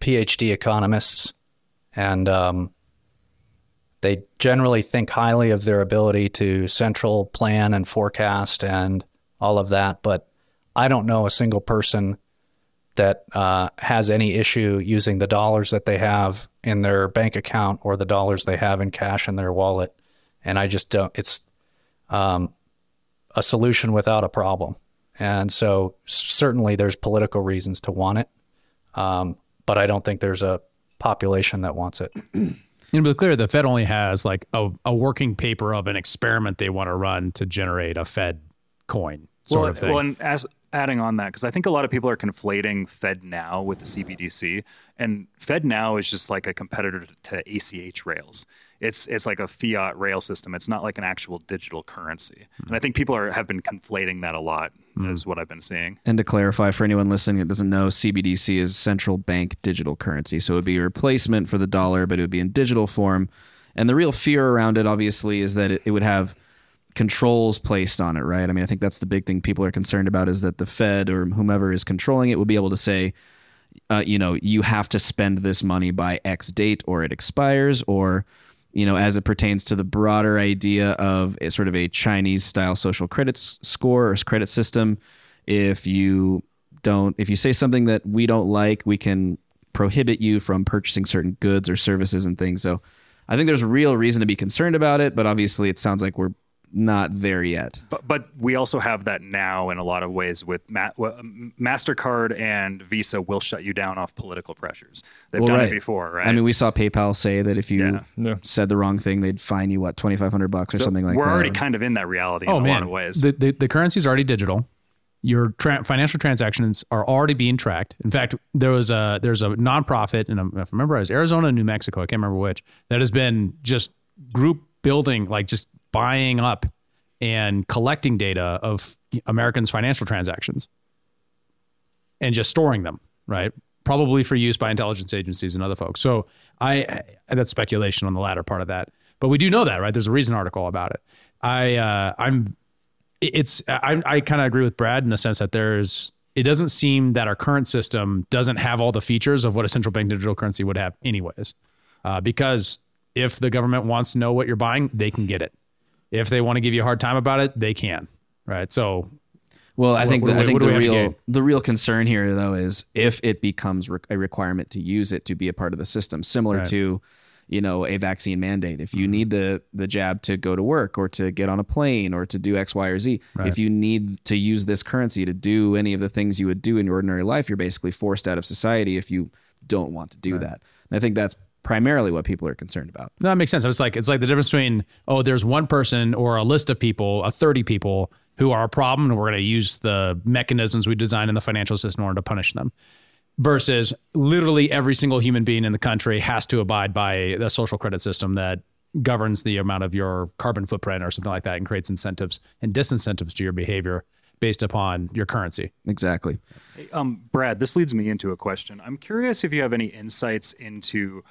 PhD economists, and um, they generally think highly of their ability to central plan and forecast and all of that. But I don't know a single person that uh, has any issue using the dollars that they have in their bank account or the dollars they have in cash in their wallet. And I just don't. It's um, a solution without a problem. And so certainly there's political reasons to want it, um, but I don't think there's a population that wants it. And to be clear, the Fed only has like a, a working paper of an experiment they want to run to generate a Fed coin sort well, of thing. Well, and as adding on that, because I think a lot of people are conflating FedNow with the CBDC, and FedNow is just like a competitor to ACH rails. It's it's like a fiat rail system. It's not like an actual digital currency. And I think people are have been conflating that a lot. Is what I've been seeing. And to clarify for anyone listening that doesn't know, CBDC is central bank digital currency. So it would be a replacement for the dollar, but it would be in digital form. And the real fear around it, obviously, is that it, it would have controls placed on it, right? I mean, I think that's the big thing people are concerned about is that the Fed or whomever is controlling it would be able to say, uh, you know, you have to spend this money by X date or it expires, or, you know, as it pertains to the broader idea of a sort of a Chinese style social credit score or credit system, if you don't, if you say something that we don't like, we can prohibit you from purchasing certain goods or services and things. So I think there's real reason to be concerned about it, but obviously it sounds like we're not there yet. But but we also have that now in a lot of ways with Ma- Mastercard and Visa will shut you down off political pressures. They've Well, done right. it before, right? I mean, we saw PayPal say that if you Yeah. Yeah. said the wrong thing, they'd fine you what twenty five hundred bucks or So something like that. we're already kind of in that reality Oh in a man, lot of ways. the, the the currency is already digital. Your tra- financial transactions are already being tracked. In fact, there was a there's a nonprofit, and if I remember, it was Arizona, New Mexico. I can't remember which. That has been just group building, like just buying up and collecting data of Americans' financial transactions, and just storing them. Right, probably for use by intelligence agencies and other folks. So I that's speculation on the latter part of that, but we do know that, right? There's a reason article about it. I uh, I'm it's I, I kind of agree with Brad in the sense that there's it doesn't seem that our current system doesn't have all the features of what a central bank digital currency would have anyways uh, because if the government wants to know what you're buying they can get it if they want to give you a hard time about it they can right so Well, I think what the, I think the we have to real the real concern here though is if it becomes re- a requirement to use it to be a part of the system, similar Right. to you know a vaccine mandate. If you Mm-hmm. need the the jab to go to work or to get on a plane or to do X, Y, or Z, if you need to use this currency to do any of the things you would do in your ordinary life, you're basically forced out of society if you don't want to do that. And I think that's primarily what people are concerned about. No, that makes sense. It's like it's like the difference between oh, there's one person or a list of people, a 30 people who are a problem, and we're going to use the mechanisms we designed in the financial system in order to punish them. Versus literally every single human being in the country has to abide by the social credit system that governs the amount of your carbon footprint or something like that and creates incentives and disincentives to your behavior based upon your currency. Exactly. Hey, Um, Brad, this leads me into a question. I'm curious if you have any insights into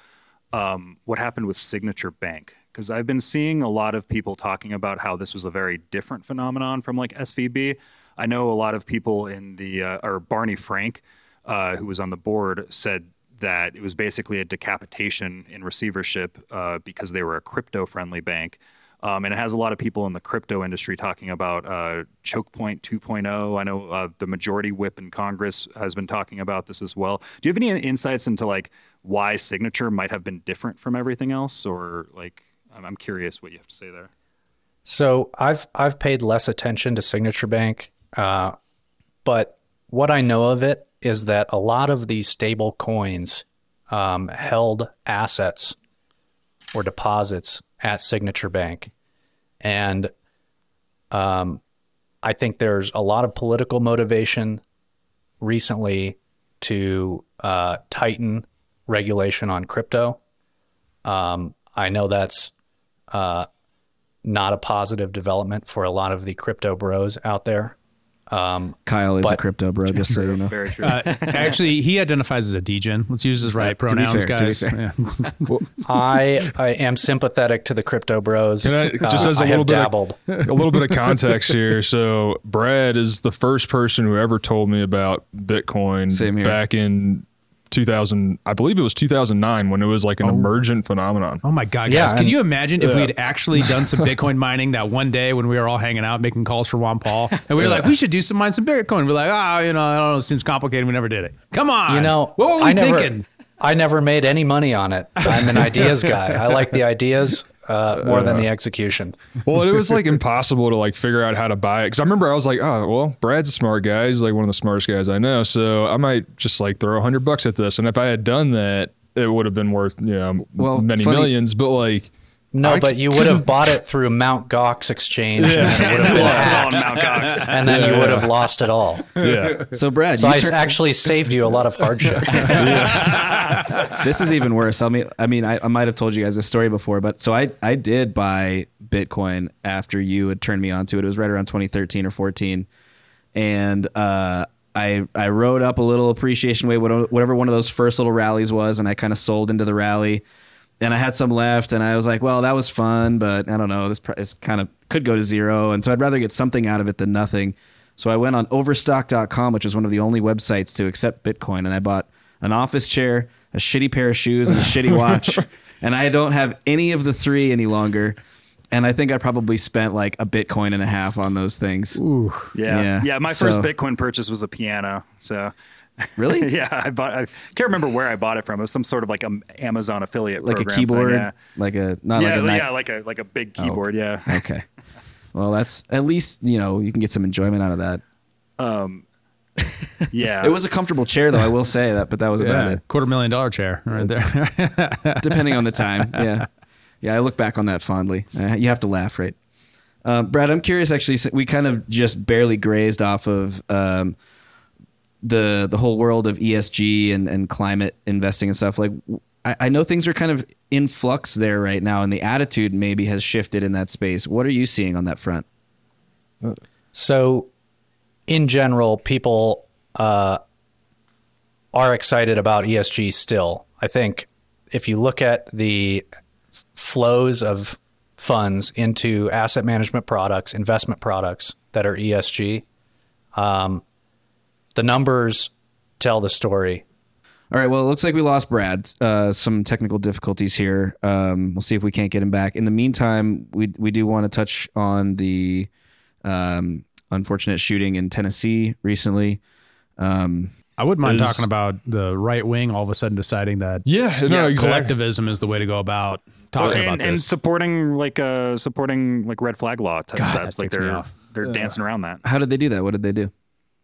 um, what happened with Signature Bank, because I've been seeing a lot of people talking about how this was a very different phenomenon from like SVB. I know a lot of people in the uh, or Barney Frank, uh, who was on the board, said that it was basically a decapitation in receivership uh, because they were a crypto-friendly bank. Um, and it has a lot of people in the crypto industry talking about uh, choke point 2.0. I know uh, the majority whip in Congress has been talking about this as well. Do you have any insights into like why signature might have been different from everything else, or like I'm, curious what you have to say there. So I've I've paid less attention to Signature Bank, uh, but what I know of it is that a lot of these stable coins um, held assets or deposits at Signature Bank, and um, I think there's a lot of political motivation recently to uh, tighten regulation on crypto. Um, I know that's uh, not a positive development for a lot of the crypto bros out there. Um, Kyle is a crypto bro, just so you know. Very true. Uh, actually, he identifies as a degen. Let's use his right to be pronouns, fair, guys. fair. Yeah. I I am sympathetic to the crypto bros. Can I- just Uh, as a I little have bit of- dabbled. a little bit of context here. So Brad is the first person who ever told me about Bitcoin Same here. back in 2000. I believe it was 2009 when it was like an oh. emergent phenomenon. Oh my God, Yeah, guys. Can and- you imagine if we'd actually done some Bitcoin mining that one day when we were all hanging out making calls for Ron Paul and we were like, we should do some mine some Bitcoin. We're like, oh, you know, I don't know, it seems complicated. We never did it. Come on. You know, what were we I never, thinking? I never made any money on it. I'm an ideas guy. I like the ideas uh, more than the execution. Well, it was like impossible to like figure out how to buy it because I remember I was like, oh well, Brad's a smart guy. He's like one of the smartest guys I know, so I might just like throw a hundred bucks at this. And if I had done that, it would have been worth you know Well, many funny- millions. But like No, I but you would have bought it through Mount Gox exchange, and, then it would have Lost it all hacked, Mount Gox. and then you would have lost it all. Yeah. So Brad, So you I tur- actually saved you a lot of hardship. this is even worse. I mean, I mean, I, I might have told you guys this story before, but so I I did buy Bitcoin after you had turned me onto it. It was right around 2013 or 14, and uh, I I rode up a little appreciation wave, whatever whatever one of those first little rallies was, and I kind of sold into the rally. And I had some left, and I was like, "Well, that was fun, but I don't know. This is kind of could go to zero, and so I'd rather get something out of it than nothing." So I went on Overstock.com, which is one of the only websites to accept Bitcoin, and I bought an office chair, a shitty pair of shoes, and a shitty watch. And I don't have any of the three any longer. And I think I probably spent like a Bitcoin and a half on those things. Yeah. Yeah. Yeah. My first Bitcoin purchase was a piano. So Really? yeah, I bought. I can't remember where I bought it from. It was some sort of like a Amazon affiliate, Like a program thing, keyboard, yeah, like a not yeah, like a ni- yeah, like a like a big keyboard. Yeah. Okay. Well, that's at least you know you can get some enjoyment out of that. Yeah. It was a comfortable chair, though. I will say that, but that was about Yeah, it. quarter million dollar chair right there. depending on the time. Yeah, yeah. I look back on that fondly. Uh, you have to laugh, right? Uh, Brad, I'm curious. Actually, we kind of just barely grazed off of um, the the whole world of ESG and and climate investing and stuff. Like, I, I know things are kind of in flux there right now, and the attitude maybe has shifted in that space. What are you seeing on that front? So, in general, people uh, are excited about ESG still. I think if you look at the flows of funds into asset management products, investment products that are ESG, um, the numbers tell the story. All right. Well, it looks like we lost Brad. Uh, some technical difficulties here. Um, we'll see if we can't get him back. In the meantime, we we do want to touch on the um, unfortunate shooting in Tennessee recently. Um, I wouldn't mind Is- talking about the right wing all of a sudden deciding that Yeah. No, exactly. collectivism is the way to go about talking and, about and supporting like uh supporting like red flag law type God, steps. that Like ticks they're off. they're dancing around that. how did they do that? What did they do?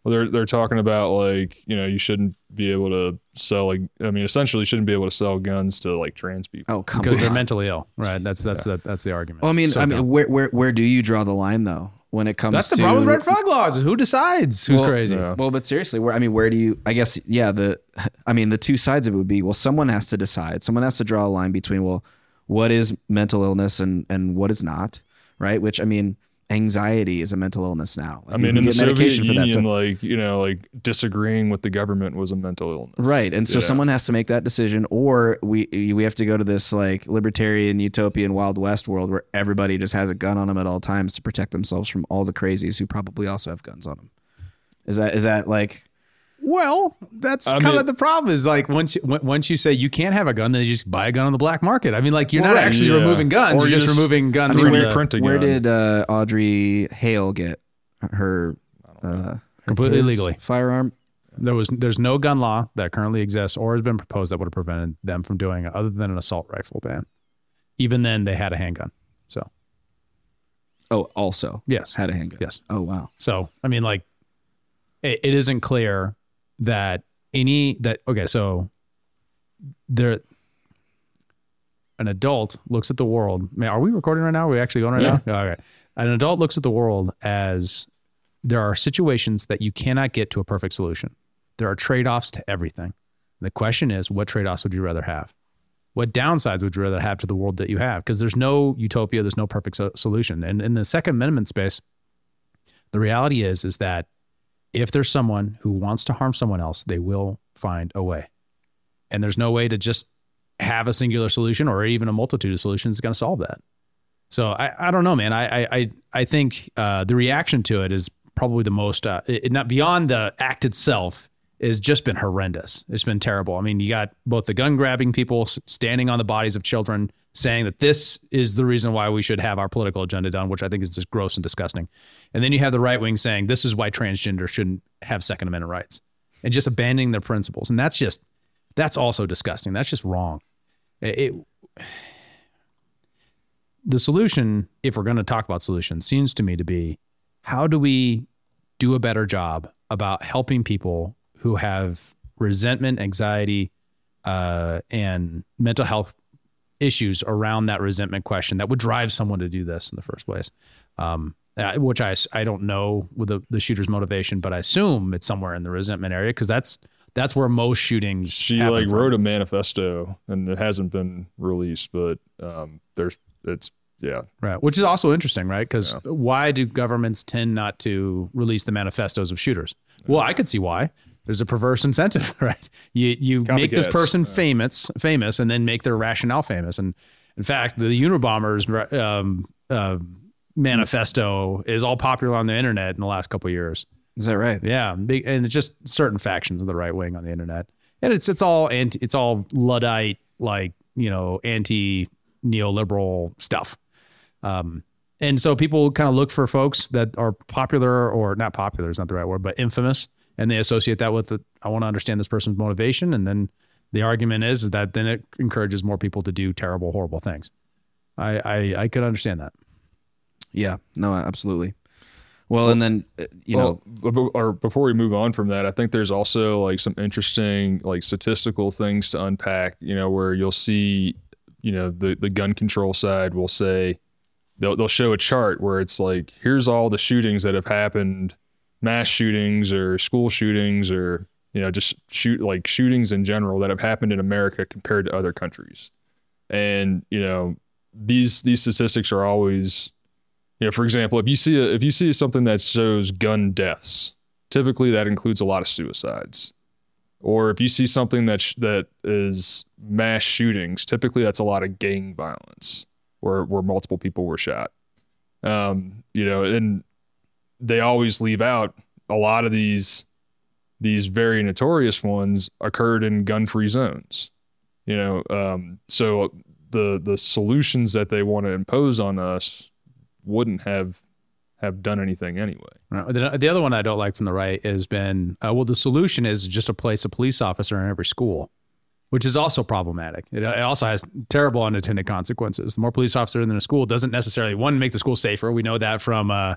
Well, they're they're talking about like you know you shouldn't be able to sell like I mean essentially you shouldn't be able to sell guns to like trans people. Oh, come because on. they're mentally ill, right? That's that's the, that's the argument. Well, I mean, So I mean, dumb. where where where do you draw the line though when it comes that's the problem with red flag laws. Who decides who's Well, crazy? yeah. Well, but seriously, where I mean, where do you? I guess yeah. The I mean, the two sides of it would be well, someone has to decide. Someone has to draw a line between well, what is mental illness and and what is not, right? Which I mean, anxiety is a mental illness now. Like, I mean, in the Soviet medication for Union, that. So- like you know, like disagreeing with the government was a mental illness, Right, and so Yeah. someone has to make that decision, or we we have to go to this like libertarian utopian Wild West world where everybody just has a gun on them at all times to protect themselves from all the crazies who probably also have guns on them. Is that is that like Well, that's I kind mean- of the problem. Is like once you, once you say you can't have a gun, then you just buy a gun on the black market. I mean, like you're Well, not right. actually Yeah. removing guns; Or you're you just, just- removing guns I mean, from we the print a where did uh, Audrey Hale get her uh, completely his legally. firearm? There was there's no gun law that currently exists or has been proposed that would have prevented them from doing it, other than an assault rifle ban. Even then, they had a handgun. So Oh, also yes, had a handgun. yes. Oh wow. So I mean, like, it, it isn't clear that any that okay. So there, an adult looks at the world. Man, are we recording right now? Are we actually going right Yeah. now? Okay. An adult looks at the world as there are situations that you cannot get to a perfect solution. There are trade offs to everything. The question is, what trade offs would you rather have? What downsides would you rather have to the world that you have? Because there's no utopia, there's no perfect so- solution. And in the Second Amendment space, the reality is is that if there's someone who wants to harm someone else, they will find a way. And there's no way to just have a singular solution or even a multitude of solutions that's going to solve that. So I, I don't know, man. I I I, I think uh, the reaction to it is probably the most uh, it, not beyond the act itself has just been horrendous. It's been terrible. I mean, you got both the gun grabbing people standing on the bodies of children saying that this is the reason why we should have our political agenda done, which I think is just gross and disgusting. And then you have the right wing saying this is why transgender shouldn't have Second Amendment rights and just abandoning their principles. And that's just that's also disgusting. That's just wrong. It, it- the solution, if we're going to talk about solutions, seems to me to be how do we do a better job about helping people who have resentment, anxiety, uh, and mental health issues around that resentment question that would drive someone to do this in the first place. Um, which I, I don't know with the, the shooter's motivation, but I assume it's somewhere in the resentment area because that's that's where most shootings. She like from. wrote a manifesto and it hasn't been released, but um, there's it's yeah. right, which is also interesting, right? Because why do governments tend not to release the manifestos of shooters? Well, I could see why. There's a perverse incentive, right? You you make this person yeah. famous, famous, and then make their rationale famous. And in fact, the Unabombers um, uh, manifesto is all popular on the internet in the last couple of years. Is that right? Yeah, and it's just certain factions of the right wing on the internet, and it's it's all anti, it's all luddite, like you know, anti neoliberal stuff. Um, and so people kind of look for folks that are popular or not popular is not the right word, but infamous, and they associate that with the, I want to understand this person's motivation, and then the argument is, is that then it encourages more people to do terrible, horrible things. I I, I could understand that. Yeah. No, absolutely. Well, and then uh, you know, well, b- or before we move on from that, I think there's also like some interesting like statistical things to unpack. You know, where you'll see, you know, the the gun control side will say they'll they'll show a chart where it's like here's all the shootings that have happened, mass shootings or school shootings or you know just shoot like shootings in general that have happened in America compared to other countries, and you know these these statistics are always you know, for example, if you see a, if you see something that shows gun deaths, typically that includes a lot of suicides. Or if you see something that sh- that is mass shootings, typically that's a lot of gang violence, where where multiple people were shot. Um, you know, and they always leave out a lot of these these very notorious ones occurred in gun-free zones. You know, um, so the the solutions that they want to impose on us wouldn't have have done anything anyway. Right. The, the other one I don't like from the right has been uh, well, the solution is just to place a police officer in every school, which is also problematic. It, it also has terrible unintended consequences. The more police officers in a school doesn't necessarily one make the school safer. We know that from uh,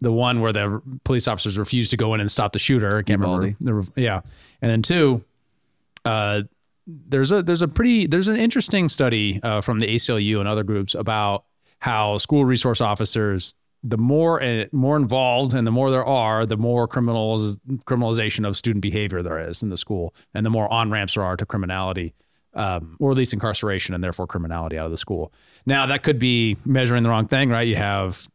the one where the police officers refused to go in and stop the shooter. I can't remember. The, yeah, and then two, uh, there's a there's a pretty there's an interesting study uh, from the ACLU and other groups about how school resource officers the more uh, more involved and the more there are, the more criminals criminalization of student behavior there is in the school, and the more on ramps there are to criminality, um, or at least incarceration and therefore criminality out of the school. Now that could be measuring the wrong thing, right? You have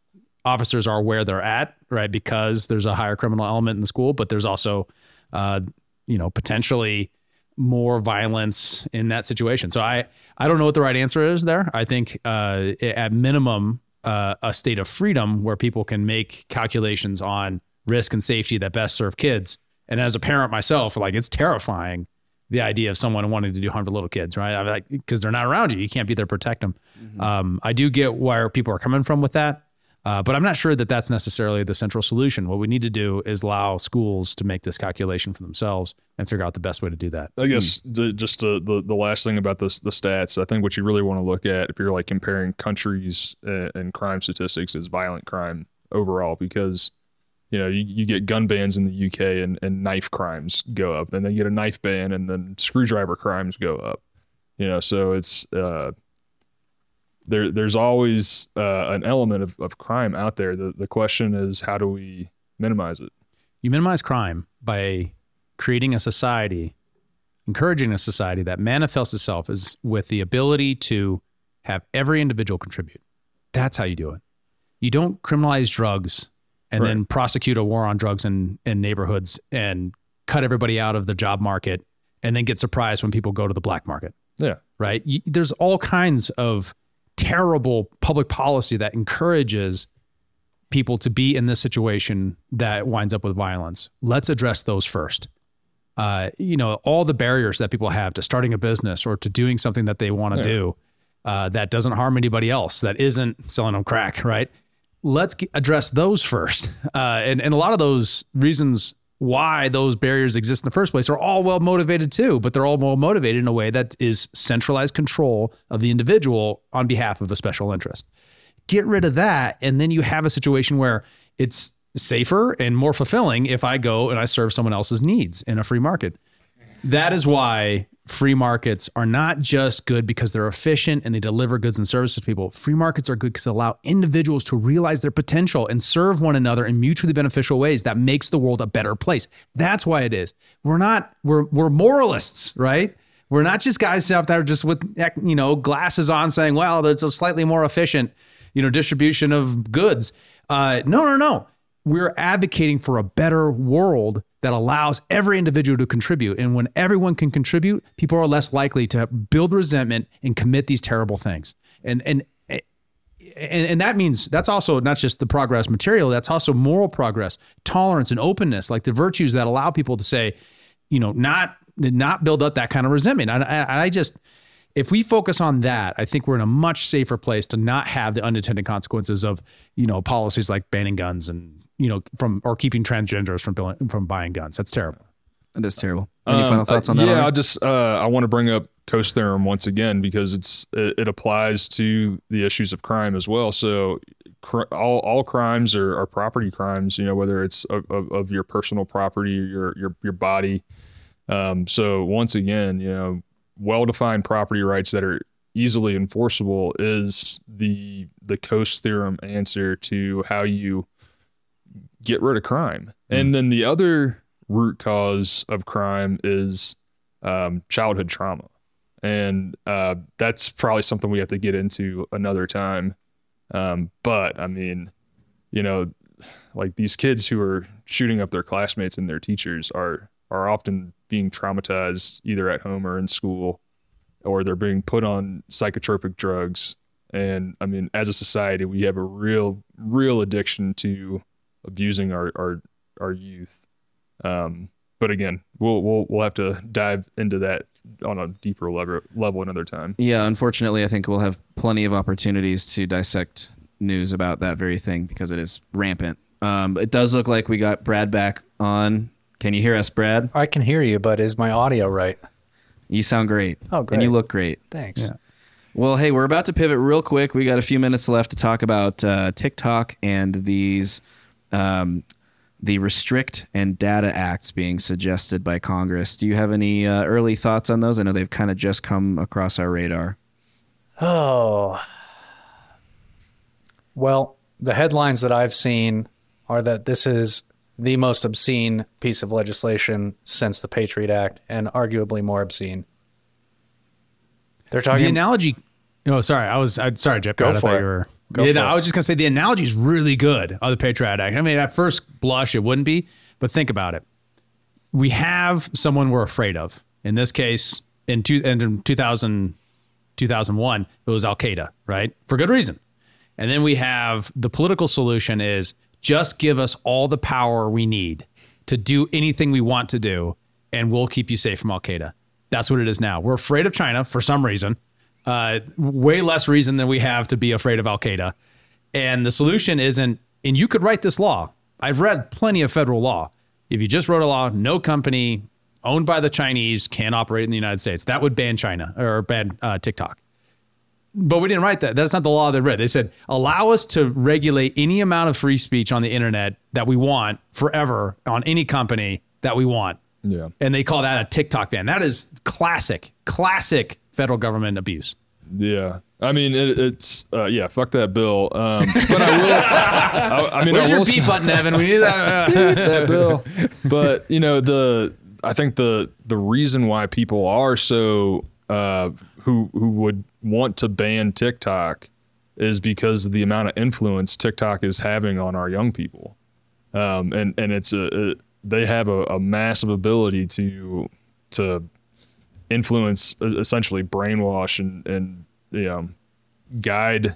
officers are where they're at, right? Because there's a higher criminal element in the school, but there's also, uh, you know, potentially more violence in that situation. So I I don't know what the right answer is there. I think uh, at minimum uh, a state of freedom where people can make calculations on risk and safety that best serve kids. And as a parent myself, like it's terrifying the idea of someone wanting to do harm to little kids, right? I'm like because they're not around you, you can't be there to protect them. Um, I do get where people are coming from with that. Uh, but I'm not sure that that's necessarily the central solution. What we need to do is allow schools to make this calculation for themselves and figure out the best way to do that. I guess the, just the, the the last thing about this the stats. I think what you really want to look at if you're like comparing countries uh, and crime statistics is violent crime overall because you know you, you get gun bans in the UK and, and knife crimes go up, and then you get a knife ban and then screwdriver crimes go up. You know, so it's uh, there. There's always uh, an element of, of crime out there. The the question is how do we minimize it? You minimize crime by creating a society, encouraging a society that manifests itself as with the ability to have every individual contribute. That's how you do it. You don't criminalize drugs and Right. then prosecute a war on drugs in, in neighborhoods and cut everybody out of the job market and then get surprised when people go to the black market Yeah, right? Y- There's all kinds of terrible public policy that encourages people to be in this situation that winds up with violence. Let's address those first. Uh, you know, all the barriers that people have to starting a business or to doing something that they want to do uh, that doesn't harm anybody else, that isn't selling them crack, right? Let's g- address those first. Uh, and, and a lot of those reasons why those barriers exist in the first place are all well motivated too, but they're all well motivated in a way that is centralized control of the individual on behalf of a special interest. Get rid of that, and then you have a situation where it's safer and more fulfilling if I go and I serve someone else's needs in a free market. That is why free markets are not just good because they're efficient and they deliver goods and services to people. Free markets are good because they allow individuals to realize their potential and serve one another in mutually beneficial ways that makes the world a better place. That's why it is. We're not we're we're moralists, right? We're not just guys out there just with you know glasses on saying, "Well, that's a slightly more efficient, you know, distribution of goods." Uh, no, no, no. We're advocating for a better world that allows every individual to contribute. And when everyone can contribute, people are less likely to build resentment and commit these terrible things. And and and, and that means that's also not just the progress material, that's also moral progress, tolerance and openness, like the virtues that allow people to say, you know, not not build up that kind of resentment. I, I, I just if we focus on that, I think we're in a much safer place to not have the unintended consequences of, you know, policies like banning guns and you know, from or keeping transgenders from from buying guns. That's terrible. That is terrible. Any Um, final thoughts uh, on that? Yeah, Ari? I just uh, I want to bring up Coase theorem once again because it's it, it applies to the issues of crime as well. So cr- all all crimes are, are property crimes. You know, whether it's of, of, of your personal property, your your your body. Um, so once again, you know, well defined property rights that are easily enforceable is the the Coase theorem answer to how you get rid of crime. And then the other root cause of crime is um, childhood trauma. And uh, that's probably something we have to get into another time. Um, but I mean, you know, like these kids who are shooting up their classmates and their teachers are are often being traumatized either at home or in school, or they're being put on psychotropic drugs. And I mean, as a society, we have a real, real addiction to abusing our our, our youth. Um, but again, we'll we'll we'll have to dive into that on a deeper level level another time. Yeah, unfortunately, I think we'll have plenty of opportunities to dissect news about that very thing because it is rampant. Um, it does look like we got Brad back on. Can you hear us, Brad? I can hear you, but is my audio right? You sound great. Oh, great. And you look great. Thanks. Well, hey, we're about to pivot real quick. We got a few minutes left to talk about uh, TikTok and these um, the restrict and data acts being suggested by Congress. Do you have any uh, early thoughts on those? I know they've kind of just come across our radar. Oh. Well, the headlines that I've seen are that this is the most obscene piece of legislation since the Patriot Act and arguably more obscene. They're talking The talking analogy. Oh, sorry. I was. I, sorry, Jeff. Go I thought for it. you were. Go yeah, for no, it. I was just gonna say the analogy is really good of the Patriot Act. I mean, at first blush, it wouldn't be, but think about it. We have someone we're afraid of. In this case, in, two, in 2000, 2001, it was Al Qaeda, right? For good reason. And then we have the political solution is just give us all the power we need to do anything we want to do, and we'll keep you safe from Al Qaeda. That's what it is now. We're afraid of China for some reason, uh, way less reason than we have to be afraid of Al Qaeda. And the solution isn't, and you could write this law. I've read plenty of federal law. If you just wrote a law, no company owned by the Chinese can operate in the United States, that would ban China or ban uh, TikTok. But we didn't write that. That's not the law they read. They said, allow us to regulate any amount of free speech on the internet that we want forever on any company that we want. Yeah. And they call that a TikTok ban. That is classic, classic federal government abuse. Yeah. I mean, it, it's uh, yeah. Fuck that bill. Um, but I will. I, I mean, Where's I your will beat say- button, Evan? We need that. that bill. But you know the I think the the reason why people are so uh, who who would want to ban TikTok is because of the amount of influence TikTok is having on our young people, um, and and it's a, a they have a, a massive ability to to influence essentially brainwash and and you know guide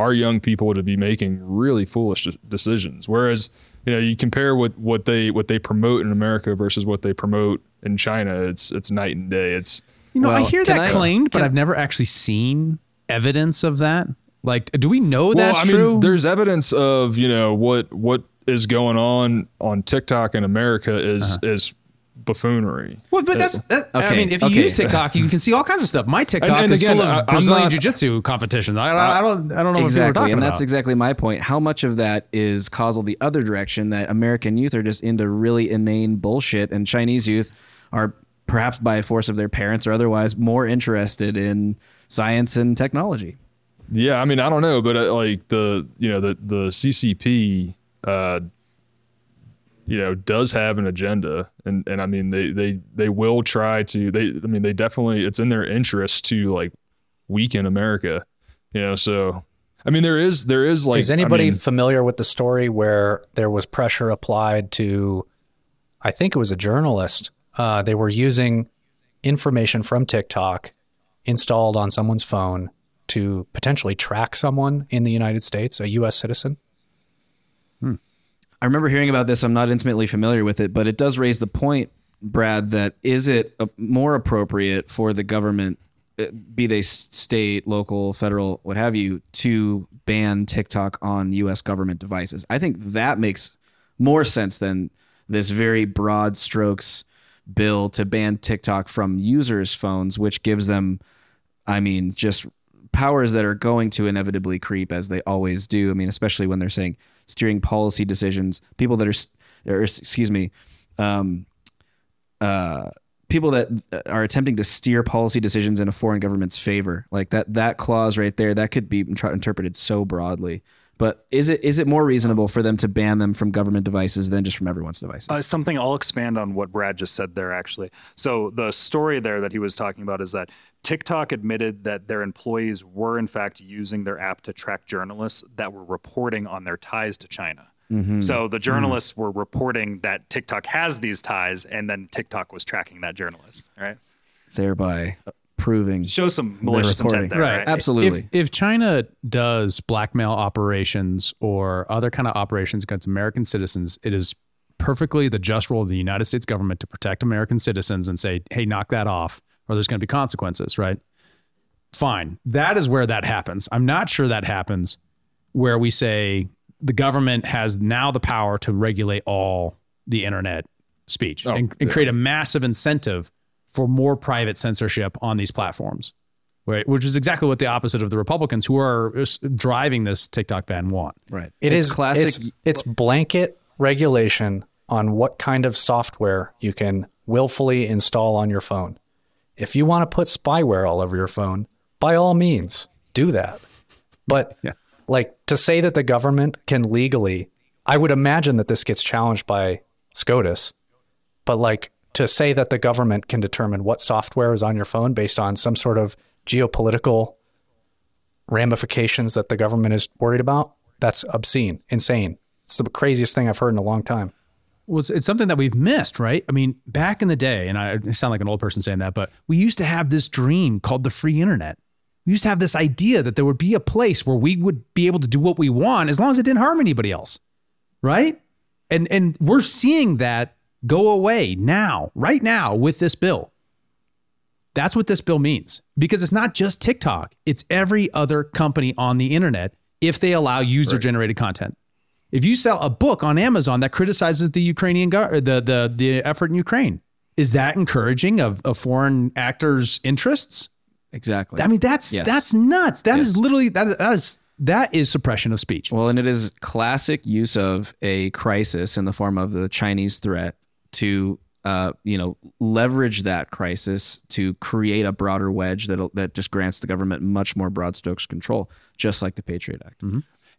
our young people to be making really foolish decisions. Whereas, you know, you compare what what they what they promote in America versus what they promote in China, it's it's night and day. It's You know, I hear that I- claimed, but I've never actually seen evidence of that. Like, do we know well, that's I mean, true? there's evidence of you know what what is going on on TikTok in America is uh-huh. is buffoonery. Well, but that's that, I mean, if you okay. use TikTok, you can see all kinds of stuff. My TikTok and is again, full of I'm Brazilian not- jiu-jitsu competitions. I, I, I don't, I don't know what people are exactly talking and about. that's exactly my point how much of that is causal the other direction that american youth are just into really inane bullshit and chinese youth are perhaps by force of their parents or otherwise, more interested in science and technology. Yeah, I mean, I don't know, but uh, like the you know the the CCP, uh, you know, does have an agenda, and and I mean they they they will try to they I mean they definitely it's in their interest to like weaken America, you know. So I mean there is there is like Is anybody I mean, familiar with the story where there was pressure applied to, I think it was a journalist. Uh, they were using information from TikTok installed on someone's phone to potentially track someone in the United States, a U.S. citizen. I remember hearing about this. I'm not intimately familiar with it, but it does raise the point, Brad, that is it uh, more appropriate for the government, uh, be they state, local, federal, what have you, to ban TikTok on U.S. government devices? I think that makes more sense than this very broad strokes bill to ban TikTok from users' phones, which gives them, I mean, just powers that are going to inevitably creep as they always do. I mean, especially when they're saying steering policy decisions, people that are, or excuse me, um, uh, people that are attempting to steer policy decisions in a foreign government's favor, like that that clause right there, that could be interpreted so broadly. But is it is it more reasonable for them to ban them from government devices than just from everyone's devices? Uh, something I'll expand on what Brad just said there, actually. So, the story there that he was talking about is that TikTok admitted that their employees were, in fact, using their app to track journalists that were reporting on their ties to China. So, the journalists were reporting that TikTok has these ties, and then TikTok was tracking that journalist, right? Thereby proving Show some malicious intent there, right? absolutely. If, if China does blackmail operations or other kind of operations against American citizens, it is perfectly the just role of the United States government to protect American citizens and say, hey, knock that off, or there's going to be consequences, right? Fine. That is where that happens. I'm not sure that happens where we say the government has now the power to regulate all the internet speech oh, and, and create a massive incentive for more private censorship on these platforms right? Which is exactly what the opposite of the Republicans who are driving this TikTok ban want. right. It it's is classic. It's, it's blanket regulation on what kind of software you can willfully install on your phone. If you want to put spyware all over your phone, by all means, do that. But Yeah. like to say that the government can legally, I would imagine that this gets challenged by SCOTUS. But like to say that the government can determine what software is on your phone based on some sort of geopolitical ramifications that the government is worried about, that's obscene, insane. It's the craziest thing I've heard in a long time. Well, it's, something that we've missed, right? I mean, back in the day, and I sound like an old person saying that, but we used to have this dream called the free internet. We used to have this idea that there would be a place where we would be able to do what we want as long as it didn't harm anybody else, right? And and we're seeing that go away now, right now, with this bill. That's what this bill means because it's not just TikTok; it's every other company on the internet if they allow user-generated content. If you sell a book on Amazon that criticizes the Ukrainian go- uh, the the the effort in Ukraine, is that encouraging of, of foreign actors' interests? exactly. I mean, that's Yes. that's nuts. That is Yes. literally that, that is that is suppression of speech. Well, and it is classic use of a crisis in the form of the Chinese threat to, uh, you know, leverage that crisis to create a broader wedge that that just grants the government much more broad strokes control, just like the Patriot Act.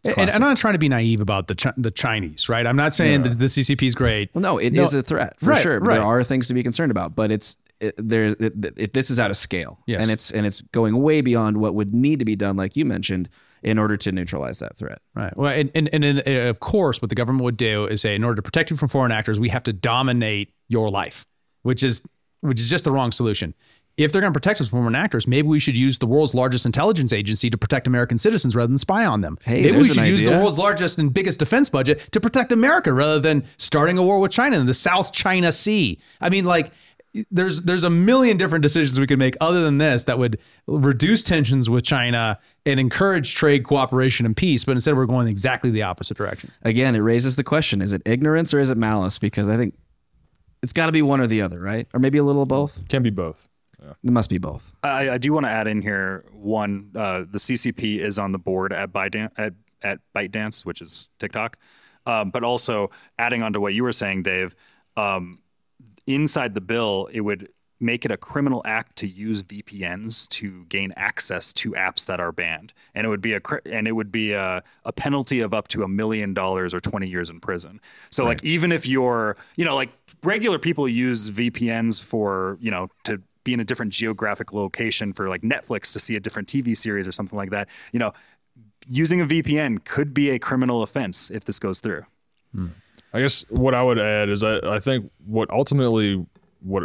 And, and I'm not trying to be naive about the the Chinese, right? I'm not saying that the CCP is great. Well, no, it is No, a threat for right, sure. Right. There are things to be concerned about, but it's it, there. It, it, this is out of scale, Yes. and it's and it's going way beyond what would need to be done, like you mentioned, in order to neutralize that threat. Right. Well, and, and, and, and uh, of course, what the government would do is say, in order to protect you from foreign actors, we have to dominate your life, which is which is just the wrong solution. If they're going to protect us from foreign actors, maybe we should use the world's largest intelligence agency to protect American citizens rather than spy on them. Hey, maybe we should use the world's largest and biggest defense budget to protect America rather than starting a war with China in the South China Sea. I mean, like there's there's a million different decisions we could make other than this that would reduce tensions with China and encourage trade cooperation and peace. But instead, we're going exactly the opposite direction. Again, it raises the question: Is it ignorance or is it malice? Because I think it's got to be one or the other, right? Or maybe a little of both. Can be both. It must be both. I, I do want to add in here one. Uh, the CCP is on the board at ByteDance, at, at ByteDance, which is TikTok. Um, but also adding on to what you were saying, Dave, um, inside the bill, it would make it a criminal act to use VPNs to gain access to apps that are banned, and it would be a and it would be a, a penalty of up to a million dollars or twenty years in prison. So like even if you're you know like regular people use VPNs for you know to be in a different geographic location for like Netflix to see a different TV series or something like that. You know, using a VPN could be a criminal offense if this goes through. Hmm. I guess what I would add is I, I think what ultimately what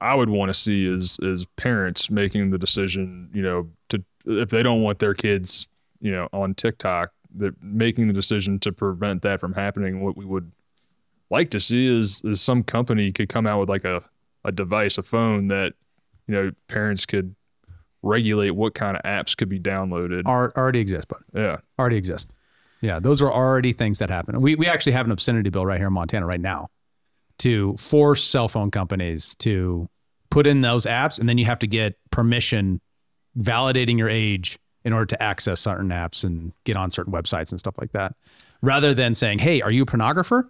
I would want to see is is parents making the decision, you know, to if they don't want their kids, you know, on TikTok, that making the decision to prevent that from happening. What we would like to see is is some company could come out with like a a device, a phone that you know parents could regulate what kind of apps could be downloaded. Ar- already exist, but Yeah, already exist. Yeah, those are already things that happen. We we actually have an obscenity bill right here in Montana right now to force cell phone companies to put in those apps, and then you have to get permission validating your age in order to access certain apps and get on certain websites and stuff like that. Rather than saying, "Hey, are you a pornographer?"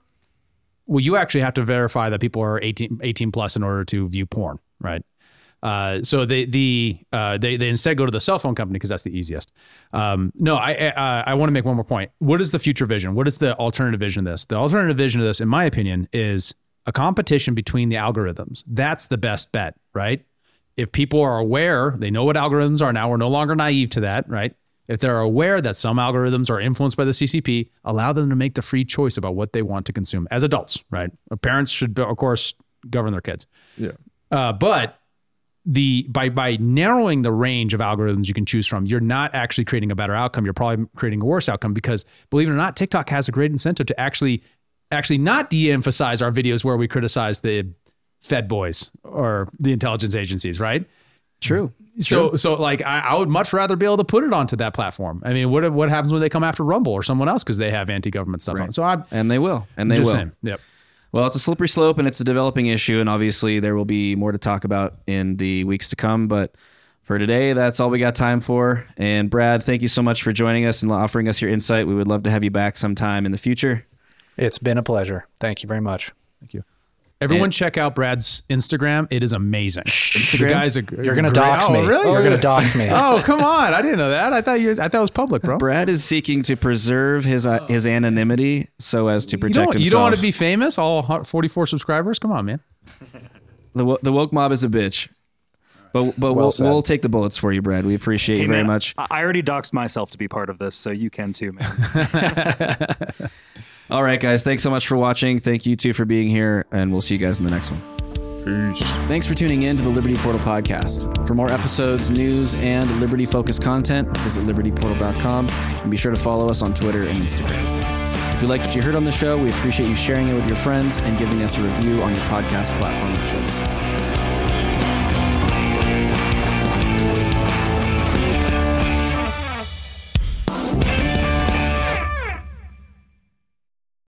Well, you actually have to verify that people are 18, 18 plus in order to view porn, right? Uh, so they the uh, they they instead go to the cell phone company because that's the easiest. Um, no, I I, I want to make one more point. What is the future vision? What is the alternative vision of this? The alternative vision of this, in my opinion, is a competition between the algorithms. That's the best bet, right? If people are aware, they know what algorithms are now. We're no longer naive to that, right? If they're aware that some algorithms are influenced by the CCP, allow them to make the free choice about what they want to consume as adults, right? Parents should, of course, govern their kids. yeah. Uh, but the by by narrowing the range of algorithms you can choose from, you're not actually creating a better outcome. You're probably creating a worse outcome because believe it or not, TikTok has a great incentive to actually actually not de-emphasize our videos where we criticize the Fed boys or the intelligence agencies, right? True. So so like I, I would much rather be able to put it onto that platform. I mean, what what happens when they come after Rumble or someone else because they have anti-government stuff on? So I'm And they will. And they will. saying. Yep. Well, it's a slippery slope and it's a developing issue, and obviously there will be more to talk about in the weeks to come. But for today, that's all we got time for. And Brad, thank you so much for joining us and offering us your insight. We would love to have you back sometime in the future. It's been a pleasure. Thank you very much. Thank you. Everyone And- check out Brad's Instagram. It is amazing. Instagram? The guy's a, You're gonna dox me. oh, me. Really? You're gonna dox me. Oh, come on! I didn't know that. I thought you. I thought it was public, bro. Brad is seeking to preserve his uh, his anonymity so as to protect don't, himself. you don't want to be famous. All 44 subscribers. Come on, man. the the woke mob is a bitch. But but Well we'll we'll take the bullets for you, Brad. We appreciate Hey, you very man, much. I I already doxed myself to be part of this, so you can too, man. All right, guys. Thanks so much for watching. Thank you too for being here, and we'll see you guys in the next one. Peace. Thanks for tuning in to the Liberty Portal podcast. For more episodes, news, and Liberty focused content, visit libertyportal.com and be sure to follow us on Twitter and Instagram. If you like what you heard on the show, we appreciate you sharing it with your friends and giving us a review on your podcast platform of choice.